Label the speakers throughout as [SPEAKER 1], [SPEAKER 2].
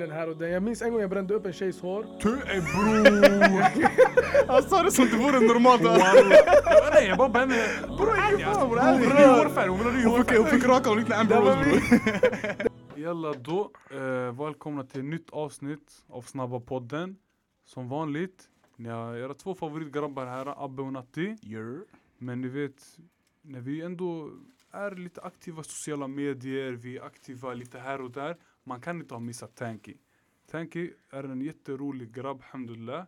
[SPEAKER 1] den här och den. Jag minns en gång jag brände upp en tjejs hår.
[SPEAKER 2] Du är bror! Han sa det som det vore normalt.
[SPEAKER 3] Nej jag bara brände... Bror
[SPEAKER 1] ingen fan, bror.
[SPEAKER 3] Hon vill ha ny hårfärg, hon vill ha ny
[SPEAKER 2] Hon fick, hon
[SPEAKER 3] hårfärg.
[SPEAKER 2] fick raka och likna Amber Rose bror.
[SPEAKER 3] Jalla då, eh, välkomna till ett nytt avsnitt av Snabba podden. Som vanligt, ni har era två favoritgrabbar här, Abbe och Natti. Men ni vet, när vi ändå är lite aktiva sociala medier, vi är aktiva lite här och där. Man kan inte ha missat Tanky. Tanky är en jätterolig grabb, alhamdulillah.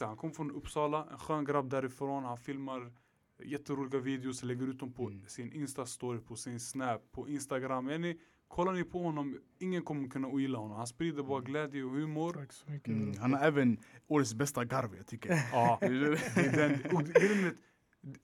[SPEAKER 3] Han kom från Uppsala, en skön grabb därifrån. Han filmar jätteroliga videos, lägger ut dem på
[SPEAKER 2] Mm.
[SPEAKER 3] sin Insta-story, på sin Snap, på Instagram. Yani, kollar ni på honom, ingen kommer kunna ogilla honom. Han sprider bara glädje och humor.
[SPEAKER 1] Tack så mycket.
[SPEAKER 2] Mm, han har även årets bästa garv jag tycker.
[SPEAKER 3] Ja, det är den. Och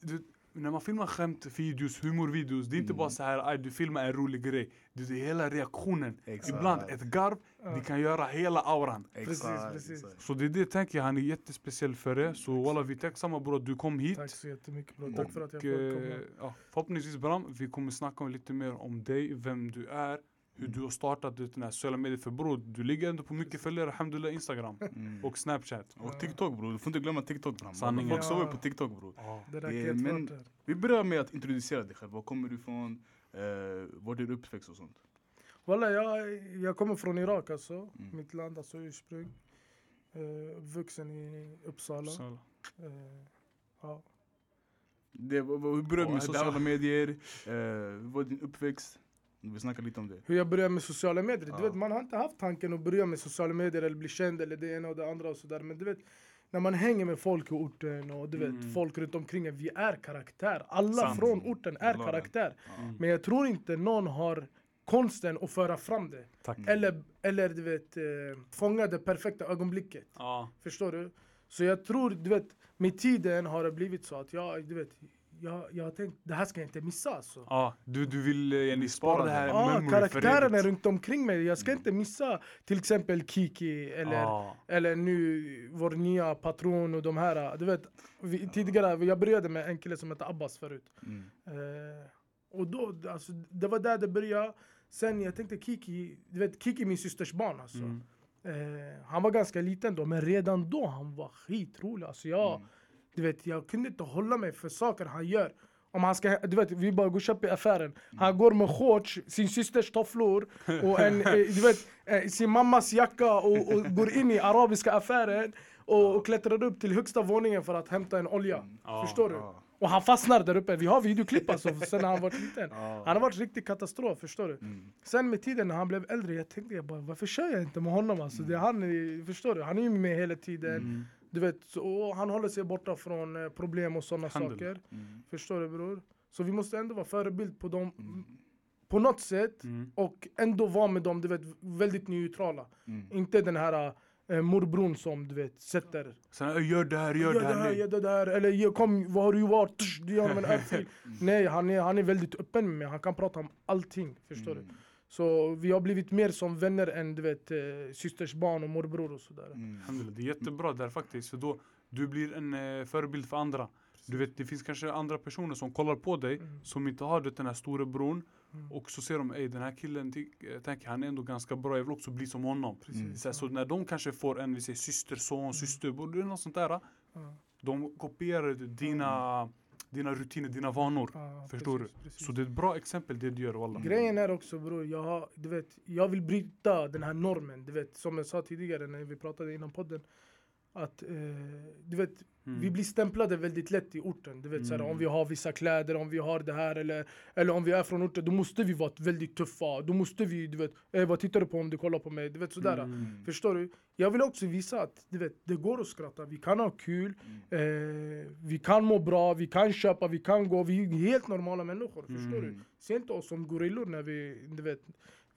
[SPEAKER 3] du, när man filmar skämtvideos, humorvideos, det är inte bara så här "Aj, du filmar en rolig grej. Det är hela reaktionen.
[SPEAKER 2] Exakt.
[SPEAKER 3] Ibland ett garv, det kan göra hela auran.
[SPEAKER 1] Precis, precis.
[SPEAKER 3] Så det är det tänker jag, han är jättespeciell för det. Så walla vi är tacksamma bror att du kom hit.
[SPEAKER 1] Tack så jättemycket bro. Tack för att jag
[SPEAKER 3] eh,
[SPEAKER 1] komma.
[SPEAKER 3] ja, förhoppningsvis Bram, vi kommer snacka lite mer om dig, vem du är, hur du har startat den här sociala medier. För bror, du ligger ändå på mycket följare, alhamdulillah, Instagram
[SPEAKER 2] Mm.
[SPEAKER 3] och Snapchat.
[SPEAKER 2] Och TikTok bror, du får inte glömma TikTok bror.
[SPEAKER 3] Sanningen.
[SPEAKER 2] Folk sover på TikTok bror.
[SPEAKER 3] Ja.
[SPEAKER 1] Det
[SPEAKER 2] eh, men-. Vi börjar med att introducera dig själv. Var kommer du ifrån? Uh, var är du uppväxt och sånt?
[SPEAKER 1] Walla, jag, jag kommer från Irak alltså.
[SPEAKER 2] Mm.
[SPEAKER 1] Mitt land, alltså ursprung. Uh, vuxen i Uppsala.
[SPEAKER 3] Så.
[SPEAKER 1] Eh, ja.
[SPEAKER 2] Det, vad- vad- hur började du med sociala medier? Uh, hur var din uppväxt? Vi snackar lite om det.
[SPEAKER 1] Hur jag började med sociala medier.
[SPEAKER 2] Ja.
[SPEAKER 1] Du vet, man har inte haft tanken att börja med sociala medier eller bli känd eller det ena och det andra och sådär. Men du vet, när man hänger med folk i orten och du vet,
[SPEAKER 3] Mm.
[SPEAKER 1] folk runt omkring vi är karaktär. Alla
[SPEAKER 3] Sant.
[SPEAKER 1] från orten är karaktär.
[SPEAKER 3] Mm.
[SPEAKER 1] Men jag tror inte någon har konsten att föra fram det.
[SPEAKER 3] Tack.
[SPEAKER 1] Eller, eller du vet, eh, fånga det perfekta ögonblicket.
[SPEAKER 3] Ja.
[SPEAKER 1] Förstår du? Så jag tror, du vet, med tiden har det blivit så att jag, du vet, jag, jag har tänkt, det här ska jag inte missa alltså.
[SPEAKER 3] Ja, du, du vill eh, spara det här
[SPEAKER 1] Ja,
[SPEAKER 3] memory
[SPEAKER 1] karaktärerna runt omkring mig. Jag ska inte missa till exempel Kiki eller,
[SPEAKER 3] Ja.
[SPEAKER 1] eller nu vår nya patron och de här. Du vet, vi, tidigare, jag började med en kille som hette Abbas förut.
[SPEAKER 2] Mm.
[SPEAKER 1] Eh, och då, alltså, det var där det började. Sen jag tänkte Kiki, du vet Kiki är min systers barn alltså.
[SPEAKER 3] Mm.
[SPEAKER 1] Eh, han var ganska liten då, men redan då han var skitrolig. Alltså jag,
[SPEAKER 2] Mm.
[SPEAKER 1] Du vet, jag kunde inte hålla mig för saker han gör. Om han ska, du vet, vi bara går och köper i affären. Han går med shorts, sin systers tofflor och en, eh, du vet, eh, sin mammas jacka och, och går in i arabiska affären och, och klättrar upp till högsta våningen för att hämta en olja.
[SPEAKER 3] Ja,
[SPEAKER 1] Förstår du? Och han fastnar där uppe. Vi har videoklipp alltså, sen han var liten. Han har varit riktig katastrof, förstår du?
[SPEAKER 2] Mm.
[SPEAKER 1] Sen med tiden när han blev äldre, jag tänkte jag bara, varför kör jag inte med honom? Alltså, det är han, är- förstår du? Han är ju med hela tiden.
[SPEAKER 3] Mm.
[SPEAKER 1] Du vet, så, han håller sig borta från eh, problem och sådana saker.
[SPEAKER 2] Mm.
[SPEAKER 1] Förstår du bror? Så vi måste ändå vara förebild på dem
[SPEAKER 2] Mm.
[SPEAKER 1] på något sätt.
[SPEAKER 3] Mm.
[SPEAKER 1] Och ändå vara med dem, du vet, väldigt neutrala.
[SPEAKER 2] Mm.
[SPEAKER 1] Inte den här eh, morbrorn som du vet, sätter
[SPEAKER 3] Sen, "Ö, gör det här, gör det här.
[SPEAKER 1] gör
[SPEAKER 3] nej."
[SPEAKER 1] det där, eller "Ge- kom, vad har du gjort? Du honom en örfil.
[SPEAKER 2] Mm.
[SPEAKER 1] Nej, han är, han är väldigt öppen med mig, han kan prata om allting. Förstår du?
[SPEAKER 2] Mm.
[SPEAKER 1] Så vi har blivit mer som vänner än du vet, eh, systers barn och morbror och sådär.
[SPEAKER 2] Mm.
[SPEAKER 3] Det är jättebra där faktiskt, för då du blir en eh, förebild för andra. Du vet, det finns kanske andra personer som kollar på dig
[SPEAKER 1] Mm.
[SPEAKER 3] som inte har det, den här storebror
[SPEAKER 1] Mm.
[SPEAKER 3] och så ser de, ey den här killen, eh, tänker han är ändå ganska bra, jag vill också bli som honom.
[SPEAKER 1] Precis,
[SPEAKER 3] Så, här, så när de kanske får en, vi säger syster, son, systerbror, eller något sånt där.
[SPEAKER 1] Ja.
[SPEAKER 3] De kopierar dina, dina rutiner, dina vanor.
[SPEAKER 1] Ja,
[SPEAKER 3] Förstår
[SPEAKER 1] precis, precis.
[SPEAKER 3] Så det är ett bra exempel det du gör wallah.
[SPEAKER 1] Grejen är också bror, jag, har, du vet, jag vill bryta den här normen. Du vet, som jag sa tidigare när vi pratade innan podden. Att eh, du vet,
[SPEAKER 3] Mm.
[SPEAKER 1] vi blir stämplade väldigt lätt i orten. Du vet, såhär,
[SPEAKER 3] Mm.
[SPEAKER 1] om vi har vissa kläder, om vi har det här eller, eller om vi är från orten, då måste vi vara väldigt tuffa. Då måste vi, du vet, eh, vad tittar du på om du kollar på mig? Du vet sådär.
[SPEAKER 3] Mm.
[SPEAKER 1] Förstår du? Jag vill också visa att du vet, det går att skratta, vi kan ha kul, eh, vi kan må bra, vi kan köpa, vi kan gå, vi är helt normala människor. Förstår du?
[SPEAKER 2] Mm.
[SPEAKER 1] Se inte oss som gorillor när vi, du vet,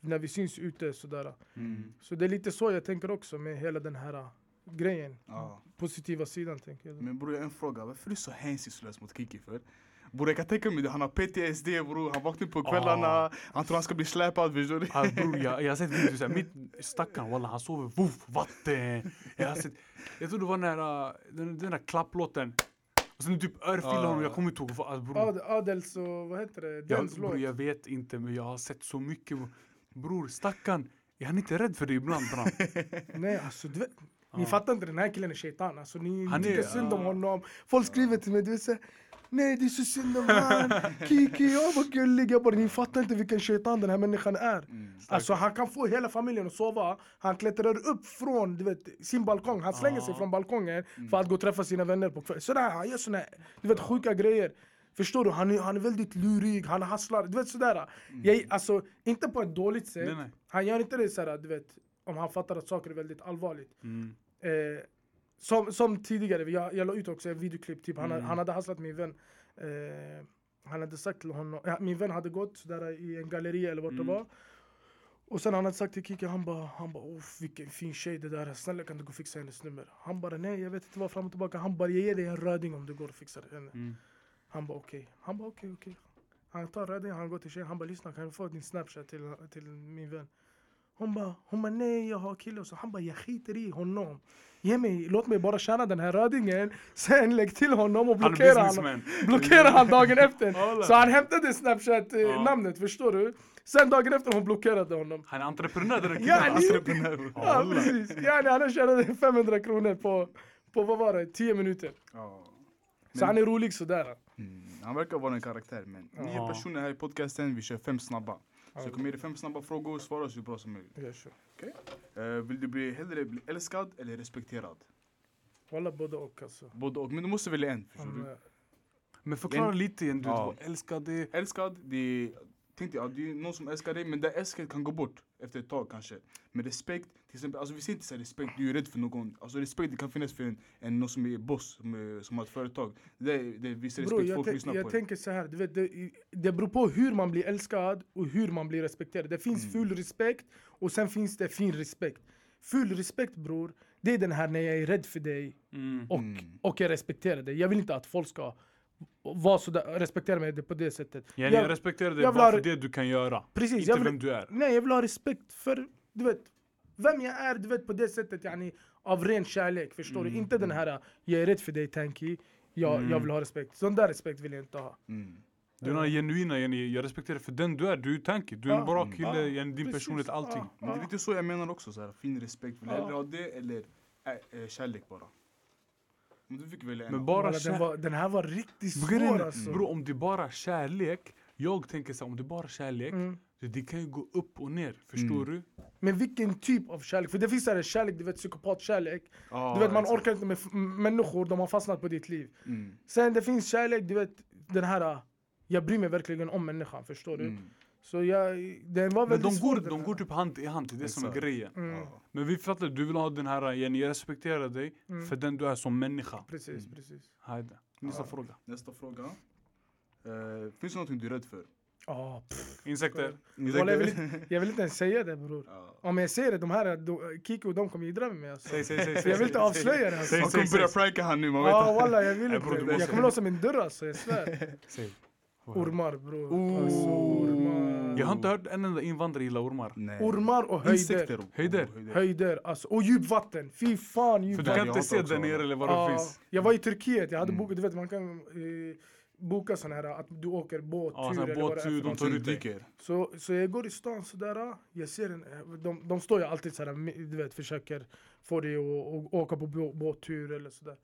[SPEAKER 1] när vi syns ute sådär.
[SPEAKER 2] Mm.
[SPEAKER 1] Så det är lite så jag tänker också med hela den här grejen.
[SPEAKER 2] Ja.
[SPEAKER 1] Positiva sidan tänker jag.
[SPEAKER 2] Men bror jag har en fråga, varför är du så hänsynslös mot Kiki för? Bror jag kan tänka mig det, han har PTSD bror, han vaknar på kvällarna,
[SPEAKER 3] Ah.
[SPEAKER 2] han tror han ska bli släpad förstår du?
[SPEAKER 3] Ah, bror, jag, jag har sett videos, mitt stackarn wallah han sover, woof, vatten. Jag har sett, jag tror det var den här, äh, den, den där klapplåten. Och sen typ örfilar
[SPEAKER 2] Ah.
[SPEAKER 3] honom, jag kommer inte ihåg. Alltså, bror,
[SPEAKER 1] Ad, Adels och vad heter det?
[SPEAKER 3] jag,
[SPEAKER 1] Dens
[SPEAKER 3] bror,
[SPEAKER 1] låt.
[SPEAKER 3] jag vet inte men jag har sett så mycket. Bror stackarn, Är han inte rädd för det ibland Bram?
[SPEAKER 1] Nej alltså du vet, ni fattar inte den här killen är shaitan alltså ni
[SPEAKER 3] Han
[SPEAKER 1] tycker
[SPEAKER 3] är-
[SPEAKER 1] synd om honom. Folk skriver till mig du vet såhär Nej det är så synd om han, Kiki, jag var gullig. Jag bara ni fattar inte vilken shaitan den här människan är.
[SPEAKER 2] Mm.
[SPEAKER 1] Alltså han kan få hela familjen att sova, han klättrar upp från du vet, sin balkong, han slänger sig
[SPEAKER 3] Ja.
[SPEAKER 1] från balkongen
[SPEAKER 2] Mm.
[SPEAKER 1] för att gå och träffa sina vänner på kvällen. Sådär, han gör såna här, du vet sjuka grejer. Förstår du? Han är, han är väldigt lurig, han hasslar, du vet sådär. Jag, alltså, inte på ett dåligt sätt.
[SPEAKER 3] Nej, nej.
[SPEAKER 1] Han gör inte det såhär, du vet, om han fattar att saker är väldigt allvarligt.
[SPEAKER 3] Mm.
[SPEAKER 1] Eh, som, som tidigare, jag, jag la ut också en videoklipp, typ, han,
[SPEAKER 3] Mm.
[SPEAKER 1] han hade hasslat min vän. Eh, han hade sagt till honom, ja, min vän hade gått där i en galleria eller vart
[SPEAKER 3] Mm.
[SPEAKER 1] det var. Och sen han hade sagt till Kiki, han bara, han bara Uff, vilken fin tjej det där är, snälla kan du gå och fixa hennes nummer? Han bara nej jag vet inte vad fram och tillbaka, han bara jag ger dig en röding om du går och fixar henne.
[SPEAKER 3] Mm.
[SPEAKER 1] Han bara okej, han bara okej okej. Han tar rödingen, han går till tjejen, han bara lyssna kan du få din snapchat till, till min vän? Hon bara, hon bara nej jag har kille så. Han bara jag skiter i honom. Ge mig, låt mig bara tjäna den här rödingen, sen lägg till honom och blockera honom. Blockerade han dagen efter. Så han hämtade snapchat eh,
[SPEAKER 3] Ja.
[SPEAKER 1] förstår du? Sen dagen efter hon blockerade honom.
[SPEAKER 3] Han är entreprenör den
[SPEAKER 1] Ja,
[SPEAKER 3] killen. Entreprenör.
[SPEAKER 1] Ja precis, yani han tjänat 500 kronor på, på vad var det, 10 minuter.
[SPEAKER 2] Ja.
[SPEAKER 1] Så han är rolig sådär.
[SPEAKER 2] Mm. Han verkar vara en karaktär men nio personer här i podcasten, vi kör fem snabba. Så kommer ge dig fem snabba frågor, svara så bra som möjligt.
[SPEAKER 1] Jag kör.
[SPEAKER 2] Eh, vill du bli, hellre bli älskad eller respekterad?
[SPEAKER 1] Walla både och alltså.
[SPEAKER 2] Både och, men du måste välja en. Förstår
[SPEAKER 1] Han,
[SPEAKER 2] du?
[SPEAKER 1] eh,
[SPEAKER 3] Men förklara lite igen, du
[SPEAKER 2] Ja.
[SPEAKER 3] vad älskar det?
[SPEAKER 2] Älskad, det tänkte jag, det är någon som älskar dig men det älsket kan gå bort efter ett tag kanske. Men respekt, till exempel, alltså vi säger inte så här respekt, du är rädd för någon. Alltså respekt det kan finnas för en, en någon som är boss, som, som har ett företag. Det är, det
[SPEAKER 1] Bror,
[SPEAKER 2] respekt
[SPEAKER 1] jag,
[SPEAKER 2] folk lyssnar
[SPEAKER 1] jag
[SPEAKER 2] på.
[SPEAKER 1] tänker så här, du vet, det, det beror på hur man blir älskad och hur man blir respekterad. Det finns
[SPEAKER 2] Mm.
[SPEAKER 1] full respekt och sen finns det fin respekt. Full respekt bror, det är den här när jag är rädd för dig
[SPEAKER 3] Mm.
[SPEAKER 1] och,
[SPEAKER 2] Mm.
[SPEAKER 1] och jag respekterar dig. Jag vill inte att folk ska vara sådär, respektera mig på det sättet.
[SPEAKER 3] Yani, jag respekterar dig
[SPEAKER 1] jag vill
[SPEAKER 3] bara för det du kan göra.
[SPEAKER 1] Precis,
[SPEAKER 3] Inte
[SPEAKER 1] jag vill,
[SPEAKER 3] vem du är.
[SPEAKER 1] nej jag vill ha respekt för, du vet, vem jag är, du vet på det sättet yani, av ren kärlek, förstår du?
[SPEAKER 3] Mm,
[SPEAKER 1] Inte den här, jag är rädd för dig Tanky, jag, jag
[SPEAKER 3] Mm.
[SPEAKER 1] vill ha respekt. Sån där respekt vill jag inte ha.
[SPEAKER 2] Mm.
[SPEAKER 3] Du är den här genuina, yani, jag respekterar för den du är. Du är tanky, du är en bra
[SPEAKER 2] Mm.
[SPEAKER 3] kille,
[SPEAKER 1] Ja,
[SPEAKER 3] yani, din
[SPEAKER 1] precis.
[SPEAKER 3] personlighet, allting.
[SPEAKER 1] Ja.
[SPEAKER 2] Men det är lite så jag menar också, så här, fin respekt. Vill du
[SPEAKER 1] Ja.
[SPEAKER 2] hellre ha det eller äh, äh, kärlek bara? Men du fick välja en.
[SPEAKER 3] Men bara
[SPEAKER 1] Walla, den,
[SPEAKER 3] kär-
[SPEAKER 1] var, den här var riktigt svår alltså.
[SPEAKER 3] Bro, om det är bara kärlek, jag tänker så här, om det är bara kärlek,
[SPEAKER 1] Mm.
[SPEAKER 3] det, det kan ju gå upp och ner. Förstår
[SPEAKER 2] Mm.
[SPEAKER 3] du?
[SPEAKER 1] Men vilken typ av kärlek? För det finns här kärlek, du vet psykopatkärlek.
[SPEAKER 2] Ja,
[SPEAKER 1] Du vet man
[SPEAKER 2] exakt.
[SPEAKER 1] orkar inte med människor, de har fastnat på ditt liv.
[SPEAKER 2] Mm.
[SPEAKER 1] Sen det finns kärlek, du vet den här, jag bryr mig verkligen om människan, förstår du? Så jag, den var
[SPEAKER 3] Men
[SPEAKER 1] väldigt
[SPEAKER 3] de
[SPEAKER 1] svår
[SPEAKER 3] går, de går typ hand i hand, det är det som är grejen.
[SPEAKER 1] Mm,
[SPEAKER 2] Ja.
[SPEAKER 3] Men vi fattar, du vill ha den här, yani, jag respekterar dig
[SPEAKER 1] Mm.
[SPEAKER 3] för den du är som människa.
[SPEAKER 1] Precis,
[SPEAKER 2] Mm.
[SPEAKER 1] precis.
[SPEAKER 3] Hajde. Nästa
[SPEAKER 2] Ja.
[SPEAKER 3] fråga.
[SPEAKER 2] Nästa fråga. Eh, finns det någonting du är rädd för?
[SPEAKER 1] Ah, pff.
[SPEAKER 3] Insekter.
[SPEAKER 1] Walla, jag, vill inte, jag vill inte ens säga det bror. Om jag säger det, de här, de, Kiki och de kommer jiddra med mig alltså.
[SPEAKER 3] Säg, säg, säg.
[SPEAKER 1] Jag vill inte avslöja det alltså.
[SPEAKER 3] Säg,
[SPEAKER 2] Man
[SPEAKER 3] säg,
[SPEAKER 2] kommer börja pranka han nu, man vet
[SPEAKER 1] Ja walla jag vill inte. Jag kommer låsa min dörr alltså, jag svär. Ormar bror.
[SPEAKER 2] Oh.
[SPEAKER 1] Alltså, ormar.
[SPEAKER 3] Jag har inte hört en enda invandrare gilla ormar.
[SPEAKER 2] Nej.
[SPEAKER 1] Ormar och höjder.
[SPEAKER 2] Insekter.
[SPEAKER 3] Höjder.
[SPEAKER 2] Oh,
[SPEAKER 1] Höjder, alltså. Och djupvatten. Fy fan
[SPEAKER 3] För du
[SPEAKER 1] djupvatten.
[SPEAKER 3] kan inte se där nere eller var de finns.
[SPEAKER 1] jag var i Turkiet, jag hade
[SPEAKER 2] Mm.
[SPEAKER 1] bokat, du vet man kan eh, boka sån här att du åker båttur
[SPEAKER 3] Ja, sån här båttur, de tar ut
[SPEAKER 2] dyker.
[SPEAKER 1] Så, så jag går i stan sådär, jag ser en, eh, de, de står ju alltid sådär, du vet försöker få dig att åka på bå- båttur eller sådär.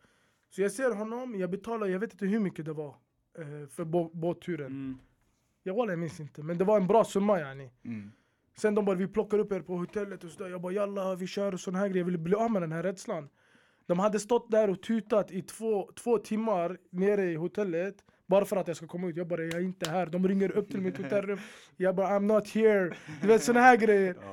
[SPEAKER 1] Så jag ser honom, jag betalar, jag vet inte hur mycket det var eh, för bå, båtturen.
[SPEAKER 3] Mm.
[SPEAKER 1] Jag, wallah, jag minns inte, men det var en bra summa yani.
[SPEAKER 2] Mm.
[SPEAKER 1] Sen de bara vi plockar upp er på hotellet och sådär. Jag bara jalla vi kör och sån här grejer. Jag ville bli av med den här rädslan. De hade stått där och tutat i två, två timmar nere i hotellet. Bara för att jag ska komma ut. Jag bara jag är inte här. De ringer upp till mitt hotellrum. Jag bara I'm not here. Du vet såna här grejer.
[SPEAKER 2] Ja.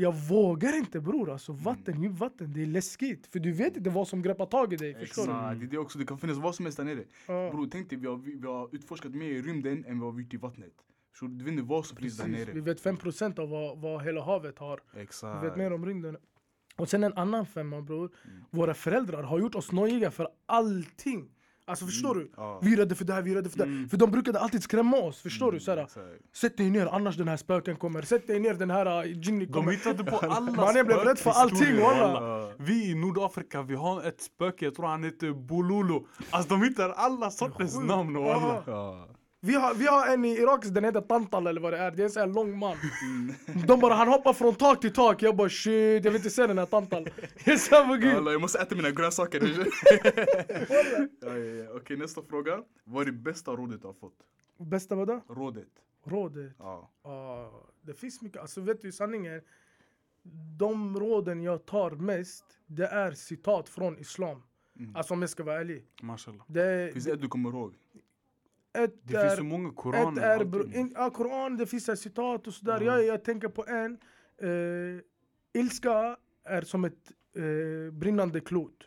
[SPEAKER 1] Jag vågar inte bror alltså. Vatten, djupt vatten. Det är läskigt. För du vet inte vad som greppar tag i dig. Förstår du?
[SPEAKER 2] Exakt, det är det också. Det kan finnas vad som helst där nere.
[SPEAKER 1] Ja.
[SPEAKER 2] Bror, tänk dig, vi har, vi, har utforskat mer i rymden än vi har gjort i vattnet. Så du vet inte vad som finns där
[SPEAKER 1] Precis. Vi
[SPEAKER 2] nere.
[SPEAKER 1] vet 5% av vad, vad hela havet har.
[SPEAKER 2] Exakt.
[SPEAKER 1] Vi vet mer om rymden. Och sen en annan femma bror.
[SPEAKER 2] Mm.
[SPEAKER 1] Våra föräldrar har gjort oss nojiga för allting. Alltså förstår du?
[SPEAKER 2] Ja.
[SPEAKER 1] Vi är rädda för det här, vi är rädda för det här.
[SPEAKER 3] Mm.
[SPEAKER 1] För de brukade alltid skrämma oss, förstår du? Såhär,
[SPEAKER 2] Exakt.
[SPEAKER 1] Sätt dig ner annars den här spöken kommer. Sätt dig ner den här uh, Jinni
[SPEAKER 3] De
[SPEAKER 1] kommer.
[SPEAKER 3] hittade på alla
[SPEAKER 1] Mannen blev rädd för allting, walla.
[SPEAKER 3] walla. Vi i Nordafrika, vi har ett spöke, jag tror han heter Bololo. Alltså de hittar alla sorters namn och
[SPEAKER 1] Ja.
[SPEAKER 3] alla.
[SPEAKER 2] Ja.
[SPEAKER 1] Vi har, vi har en i Irak, den heter Tantal eller vad det är. Det är en sån här lång man. De bara, han hoppar från tak till tak. Jag bara shit, jag vill inte se den här Tantal. Jag sa på gud.
[SPEAKER 2] Alla, jag måste äta mina grönsaker. ja, ja, ja. Okej, nästa fråga. Vad är det bästa rådet du har fått?
[SPEAKER 1] Bästa vadå?
[SPEAKER 2] Rådet?
[SPEAKER 1] Rådet?
[SPEAKER 2] Ja.
[SPEAKER 1] Ja, det finns mycket. Alltså vet du sanningen? De råden jag tar mest, det är citat från Islam.
[SPEAKER 2] Mm.
[SPEAKER 1] Alltså om jag ska vara ärlig.
[SPEAKER 3] Mashallah.
[SPEAKER 1] Det,
[SPEAKER 2] Finns det ett du kommer ihåg?
[SPEAKER 1] Ett
[SPEAKER 3] Det finns
[SPEAKER 1] är,
[SPEAKER 3] så många
[SPEAKER 1] ett
[SPEAKER 3] koraner.
[SPEAKER 1] är
[SPEAKER 3] allting.
[SPEAKER 1] bro- in, ja, Koran, det finns citat och sådär.
[SPEAKER 3] Ja.
[SPEAKER 1] Jag, jag tänker på en. Eh, ilska är som ett eh, brinnande klot.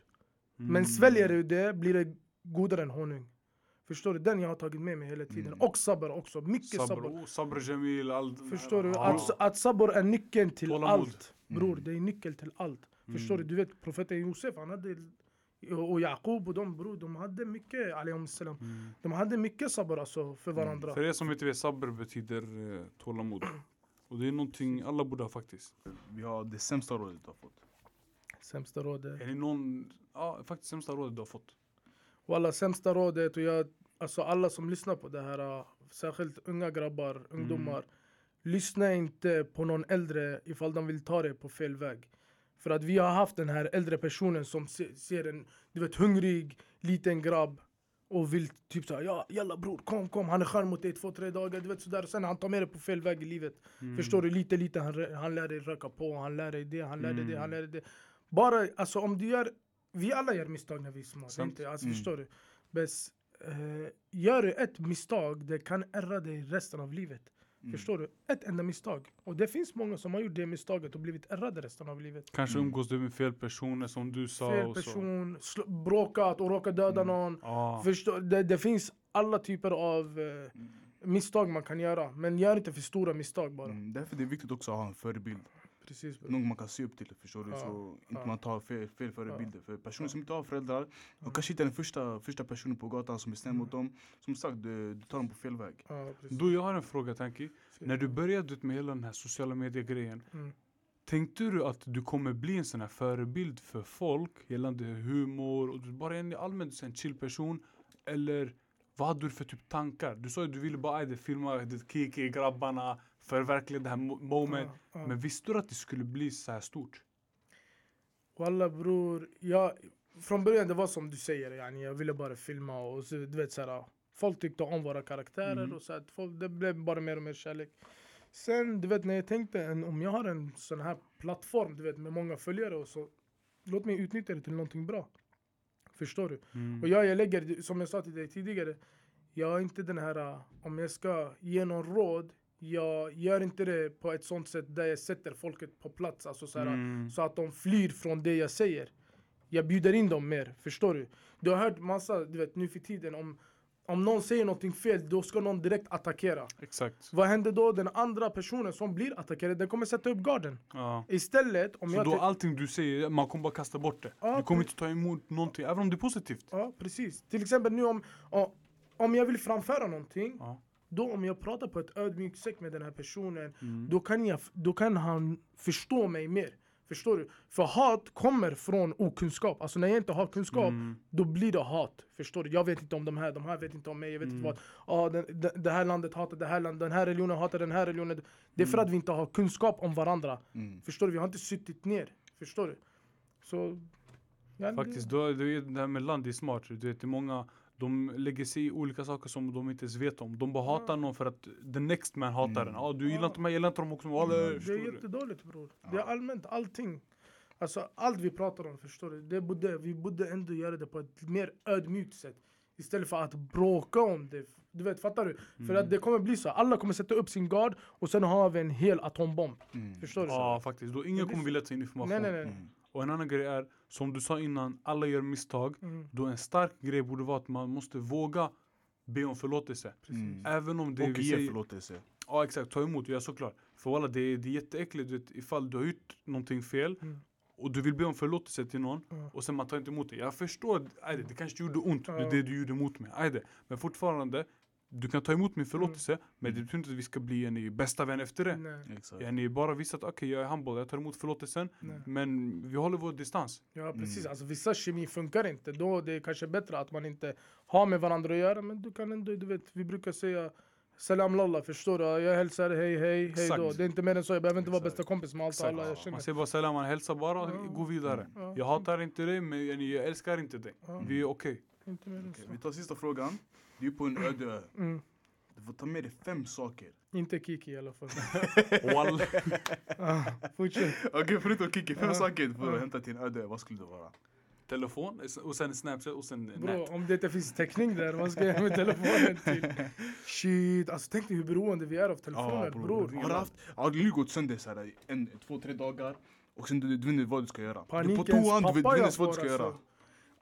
[SPEAKER 1] Men
[SPEAKER 3] Mm.
[SPEAKER 1] sväljer du det blir det godare än honung. Förstår du? Den jag har tagit med mig hela tiden.
[SPEAKER 2] Mm.
[SPEAKER 1] Och sabr också. Mycket
[SPEAKER 3] Sabr,
[SPEAKER 1] sabr.
[SPEAKER 3] oh, sabr Jamil, allt.
[SPEAKER 1] Förstår du? Att, att sabr är nyckeln till
[SPEAKER 3] Tålamod.
[SPEAKER 1] allt. Bror,
[SPEAKER 2] Mm.
[SPEAKER 1] det är nyckeln till allt. Förstår du?
[SPEAKER 3] Mm.
[SPEAKER 1] Du vet profeten Josef, han hade och Jakob och de bror, de hade mycket, salam.
[SPEAKER 3] Mm.
[SPEAKER 1] De hade mycket sabr alltså för varandra.
[SPEAKER 3] För er som inte vet, sabr betyder eh, tålamod. Och det är någonting alla borde ha faktiskt.
[SPEAKER 2] Vi har det sämsta rådet du har fått.
[SPEAKER 1] Sämsta rådet.
[SPEAKER 3] Är det någon, ja faktiskt sämsta rådet du har fått?
[SPEAKER 1] Walla, sämsta rådet och jag, alltså alla som lyssnar på det här, äh, särskilt unga grabbar, ungdomar. Lyssna inte på någon äldre ifall de vill ta dig på fel väg. För att vi har haft den här äldre personen som se, ser en, du vet, hungrig liten grabb och vill typ såhär, ja jalla bror kom kom, han är skön mot dig två, tre dagar, du vet sådär. Sen han tar med dig på fel väg i livet.
[SPEAKER 3] Mm.
[SPEAKER 1] Förstår du? Lite lite, han, han lär dig röka på, han lär dig det, han lär dig det,
[SPEAKER 3] Mm.
[SPEAKER 1] han lär dig det. Bara, alltså om du gör, vi alla gör misstag när vi är små. det. Inte, alltså,
[SPEAKER 2] Mm.
[SPEAKER 1] Förstår du? Men eh, gör du ett misstag, det kan ärra dig resten av livet.
[SPEAKER 2] Mm.
[SPEAKER 1] Förstår du? Ett enda misstag. Och det finns många som har gjort det misstaget och blivit ärrade resten av livet.
[SPEAKER 3] Kanske
[SPEAKER 2] Mm.
[SPEAKER 3] umgås du med fel personer som du sa
[SPEAKER 1] Fel person, bråkat och råkat döda
[SPEAKER 2] Mm.
[SPEAKER 1] någon.
[SPEAKER 3] Ja.
[SPEAKER 1] Förstår, det, det finns alla typer av eh,
[SPEAKER 2] Mm.
[SPEAKER 1] misstag man kan göra. Men gör inte för stora misstag bara.
[SPEAKER 2] Mm. Därför det är viktigt också att ha en förebild.
[SPEAKER 1] Precis.
[SPEAKER 2] Någon man kan se upp till, förstår du?
[SPEAKER 1] Ja,
[SPEAKER 2] Så inte
[SPEAKER 1] ja.
[SPEAKER 2] man tar fel, fel förebilder. För personer
[SPEAKER 1] Ja.
[SPEAKER 2] som inte har föräldrar, de kanske inte är den första, första personen på gatan som är snäll mot dem. Som sagt, du, du tar dem på fel väg.
[SPEAKER 1] Ja, precis.
[SPEAKER 3] Du, jag har en fråga Tanki. När du började med hela den här sociala medier-grejen.
[SPEAKER 1] Mm.
[SPEAKER 3] Tänkte du att du kommer bli en sån här förebild för folk gällande humor och du bara är en allmänt en chill person? Eller vad hade du för typ tankar? Du sa att du ville bara "Aj, det, filma det kiki, grabbarna, förverkliga det här mo- moment.
[SPEAKER 1] Ja, ja.
[SPEAKER 3] Men visste du att det skulle bli så här stort?
[SPEAKER 1] Walla bror, jag, från början det var som du säger, yani, jag ville bara filma och så, du vet såhär, folk tyckte om våra karaktärer
[SPEAKER 3] Mm.
[SPEAKER 1] och så folk, det blev bara mer och mer kärlek. Sen du vet när jag tänkte, en, om jag har en sån här plattform du vet med många följare och så, låt mig utnyttja det till någonting bra. Förstår du?
[SPEAKER 3] Mm.
[SPEAKER 1] Och jag, jag lägger, som jag sa till dig tidigare, jag är inte den här, om jag ska ge någon råd, jag gör inte det på ett sånt sätt där jag sätter folket på plats. Alltså så, här,
[SPEAKER 3] Mm.
[SPEAKER 1] så att de flyr från det jag säger. Jag bjuder in dem mer, förstår du? Du har hört massa, du vet nu för tiden om, om någon säger någonting fel, då ska någon direkt attackera.
[SPEAKER 3] Exakt.
[SPEAKER 1] Vad händer då? Den andra personen som blir attackerad, den kommer sätta upp garden.
[SPEAKER 3] Ja.
[SPEAKER 1] Istället, om
[SPEAKER 3] Så
[SPEAKER 1] jag...
[SPEAKER 3] då
[SPEAKER 1] tänk-
[SPEAKER 3] allting du säger, man kommer bara kasta bort det.
[SPEAKER 1] Ja,
[SPEAKER 3] du kommer inte ta emot någonting, även om det är positivt.
[SPEAKER 1] Ja, precis. Till exempel nu om, om- om jag vill framföra någonting,
[SPEAKER 3] Ja.
[SPEAKER 1] Då om jag pratar på ett ödmjukt sätt med den här personen,
[SPEAKER 3] Mm.
[SPEAKER 1] då, kan jag, då kan han förstå mig mer. Förstår du? För hat kommer från okunskap. Alltså när jag inte har kunskap,
[SPEAKER 3] Mm.
[SPEAKER 1] då blir det hat. Förstår du? Jag vet inte om de här, de här vet inte om mig, jag vet
[SPEAKER 3] Mm.
[SPEAKER 1] inte vad. Ah, den, den, det här landet hatar det här landet, den här religionen hatar den här religionen. Det är för
[SPEAKER 3] Mm.
[SPEAKER 1] att vi inte har kunskap om varandra.
[SPEAKER 2] Mm.
[SPEAKER 1] Förstår du? Vi har inte suttit ner. Förstår du? Så... Ja, det-
[SPEAKER 3] Faktiskt, då, det, är- det här med land det är smart. Du vet, det är många, de lägger sig i olika saker som de inte ens vet om. De bara hatar någon för att the next man hatar
[SPEAKER 2] Mm.
[SPEAKER 3] den. Ah, du gillar inte mig, jag gillar inte dem också. Alla,
[SPEAKER 1] Det är jättedåligt bror. Det är allmänt, allting. Alltså allt vi pratar om, förstår du? Det borde, vi borde ändå göra det på ett mer ödmjukt sätt. Istället för att bråka om det. Du vet, fattar du? För att det kommer bli så. Alla kommer sätta upp sin gard och sen har vi en hel atombomb.
[SPEAKER 2] Mm.
[SPEAKER 1] Förstår du?
[SPEAKER 3] Ja, faktiskt. Då ingen kommer vilja ta in information.
[SPEAKER 1] Nej, nej, nej.
[SPEAKER 2] Mm.
[SPEAKER 3] Och en annan grej är, som du sa innan, alla gör misstag.
[SPEAKER 1] Mm,
[SPEAKER 3] Då en stark grej borde vara att man måste våga be om förlåtelse.
[SPEAKER 2] Mm.
[SPEAKER 3] Även om det
[SPEAKER 2] Och
[SPEAKER 3] vi
[SPEAKER 2] ge
[SPEAKER 3] säger...
[SPEAKER 2] förlåtelse.
[SPEAKER 3] Ja exakt, ta emot, ja såklart. För walla det, är- det är jätteäckligt du vet, ifall du har gjort någonting fel
[SPEAKER 1] Mm.
[SPEAKER 3] och du vill be om förlåtelse till någon
[SPEAKER 1] Ja.
[SPEAKER 3] och sen man tar inte emot det. Jag förstår, ajde, det kanske gjorde ont, det, det du gjorde mot mig. Ajde. Men fortfarande, du kan ta emot min förlåtelse, men det betyder inte att vi ska bli en i bästa vän efter det.
[SPEAKER 1] Nej,
[SPEAKER 2] Exakt.
[SPEAKER 3] Yani bara visa att okej, jag är humble, jag tar emot förlåtelsen,
[SPEAKER 1] nej.
[SPEAKER 3] men vi håller vår distans.
[SPEAKER 1] Ja precis,
[SPEAKER 2] Mm.
[SPEAKER 1] alltså vissa kemi funkar inte. Då det är kanske bättre att man inte har med varandra att göra. Men du kan ändå, du vet, vi brukar säga Salam lalla, förstår du? Jag hälsar hej hej, hej då. Det är inte mer än så, jag behöver inte vara
[SPEAKER 2] Exakt.
[SPEAKER 1] bästa kompis med allt och
[SPEAKER 3] Exakt.
[SPEAKER 1] alla jag känner.
[SPEAKER 3] Man säger bara salam, man hälsar bara,
[SPEAKER 1] Ja.
[SPEAKER 3] gå vidare.
[SPEAKER 1] Ja,
[SPEAKER 3] Jag hatar inte dig, men yani, jag älskar inte dig.
[SPEAKER 1] Ja,
[SPEAKER 3] Vi är okej.
[SPEAKER 2] Okej,
[SPEAKER 1] så.
[SPEAKER 2] vi tar sista frågan. Du är på en öde ö.
[SPEAKER 1] Mm.
[SPEAKER 2] Du får ta med dig fem saker.
[SPEAKER 1] Inte Kiki i alla fall.
[SPEAKER 3] Wall.
[SPEAKER 1] ah, fortsätt.
[SPEAKER 2] Okej, förutom Kiki, fem
[SPEAKER 1] Ja.
[SPEAKER 2] saker du får
[SPEAKER 1] Ja.
[SPEAKER 2] hämta till en öde. Vad skulle det vara?
[SPEAKER 3] Telefon, och sen Snapchat och sen
[SPEAKER 1] Bro,
[SPEAKER 3] nät.
[SPEAKER 1] om det inte finns täckning där, vad ska jag med telefonen till? Shit, alltså tänk dig hur beroende vi är av telefoner bror.
[SPEAKER 2] Har du haft, har du gått sönder såhär en, två, tre dagar och sen du, du vet inte vad du ska göra? du är på
[SPEAKER 1] Panikens
[SPEAKER 2] toan, du vet, du vet vad du ska göra.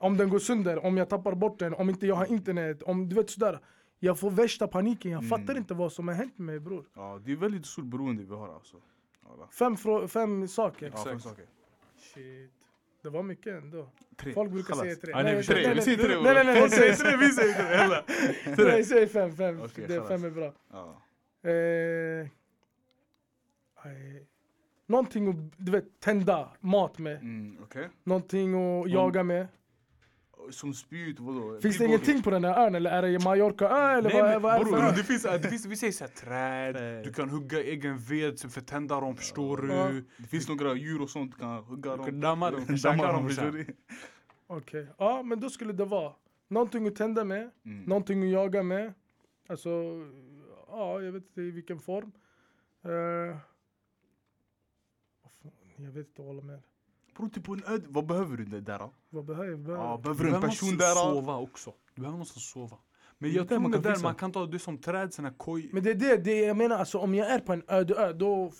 [SPEAKER 1] Om den går sönder, om jag tappar bort den, om inte jag har internet, om du vet sådär. Jag får värsta paniken, jag
[SPEAKER 2] Mm.
[SPEAKER 1] fattar inte vad som har hänt med mig bror.
[SPEAKER 2] Ja, det är väldigt stort beroende vi har alltså.
[SPEAKER 1] Fem, fem saker.
[SPEAKER 2] ja, fem saker.
[SPEAKER 1] Shit. Det var mycket ändå.
[SPEAKER 2] Tre.
[SPEAKER 1] Folk brukar
[SPEAKER 2] Chalas.
[SPEAKER 1] säga tre.
[SPEAKER 3] Ja, nej,
[SPEAKER 1] säger
[SPEAKER 3] säger-
[SPEAKER 2] vi säger tre,
[SPEAKER 1] Nej nej nej,
[SPEAKER 2] Folk
[SPEAKER 1] säg
[SPEAKER 2] säger
[SPEAKER 1] tre.
[SPEAKER 2] vi säger tre. Hela.
[SPEAKER 1] Nej, säg fem, fem.
[SPEAKER 2] Okej,
[SPEAKER 1] det, fem är bra.
[SPEAKER 2] Ja.
[SPEAKER 1] Eh, eh, någonting att du vet, tända mat med.
[SPEAKER 2] Mm, Okej.
[SPEAKER 1] Någonting att jaga med.
[SPEAKER 2] Som spjut, vadå?
[SPEAKER 1] Finns det ingenting på den här ön eller är det Mallorca ö eller
[SPEAKER 3] Nej,
[SPEAKER 1] vad,
[SPEAKER 3] men,
[SPEAKER 1] vad är det
[SPEAKER 3] bror, det finns, det finns, vi säger såhär träd, du kan hugga egen ved för att tända dem, förstår
[SPEAKER 1] Ja.
[SPEAKER 3] du?
[SPEAKER 2] Det finns några djur och sånt, du kan hugga
[SPEAKER 3] Du
[SPEAKER 2] dem.
[SPEAKER 3] damma dem,
[SPEAKER 2] Damma
[SPEAKER 3] käka
[SPEAKER 2] dem, förstår du?
[SPEAKER 1] Okej, ja men då skulle det vara någonting att tända med,
[SPEAKER 2] Mm.
[SPEAKER 1] någonting att jaga med. Alltså, ja jag vet inte i vilken form. Fan, jag vet inte vad jag håller med.
[SPEAKER 2] Bror, typ på en öde, vad behöver du det där då?
[SPEAKER 1] Vad behöver jag?
[SPEAKER 3] Du
[SPEAKER 2] behöver du en person där? då?
[SPEAKER 3] sova också. Du behöver någonstans sova. Men jag tror
[SPEAKER 2] man kan
[SPEAKER 3] där man kan ta det som träd, såna koj.
[SPEAKER 1] Men det är det, det jag menar alltså om jag är på en öde ö då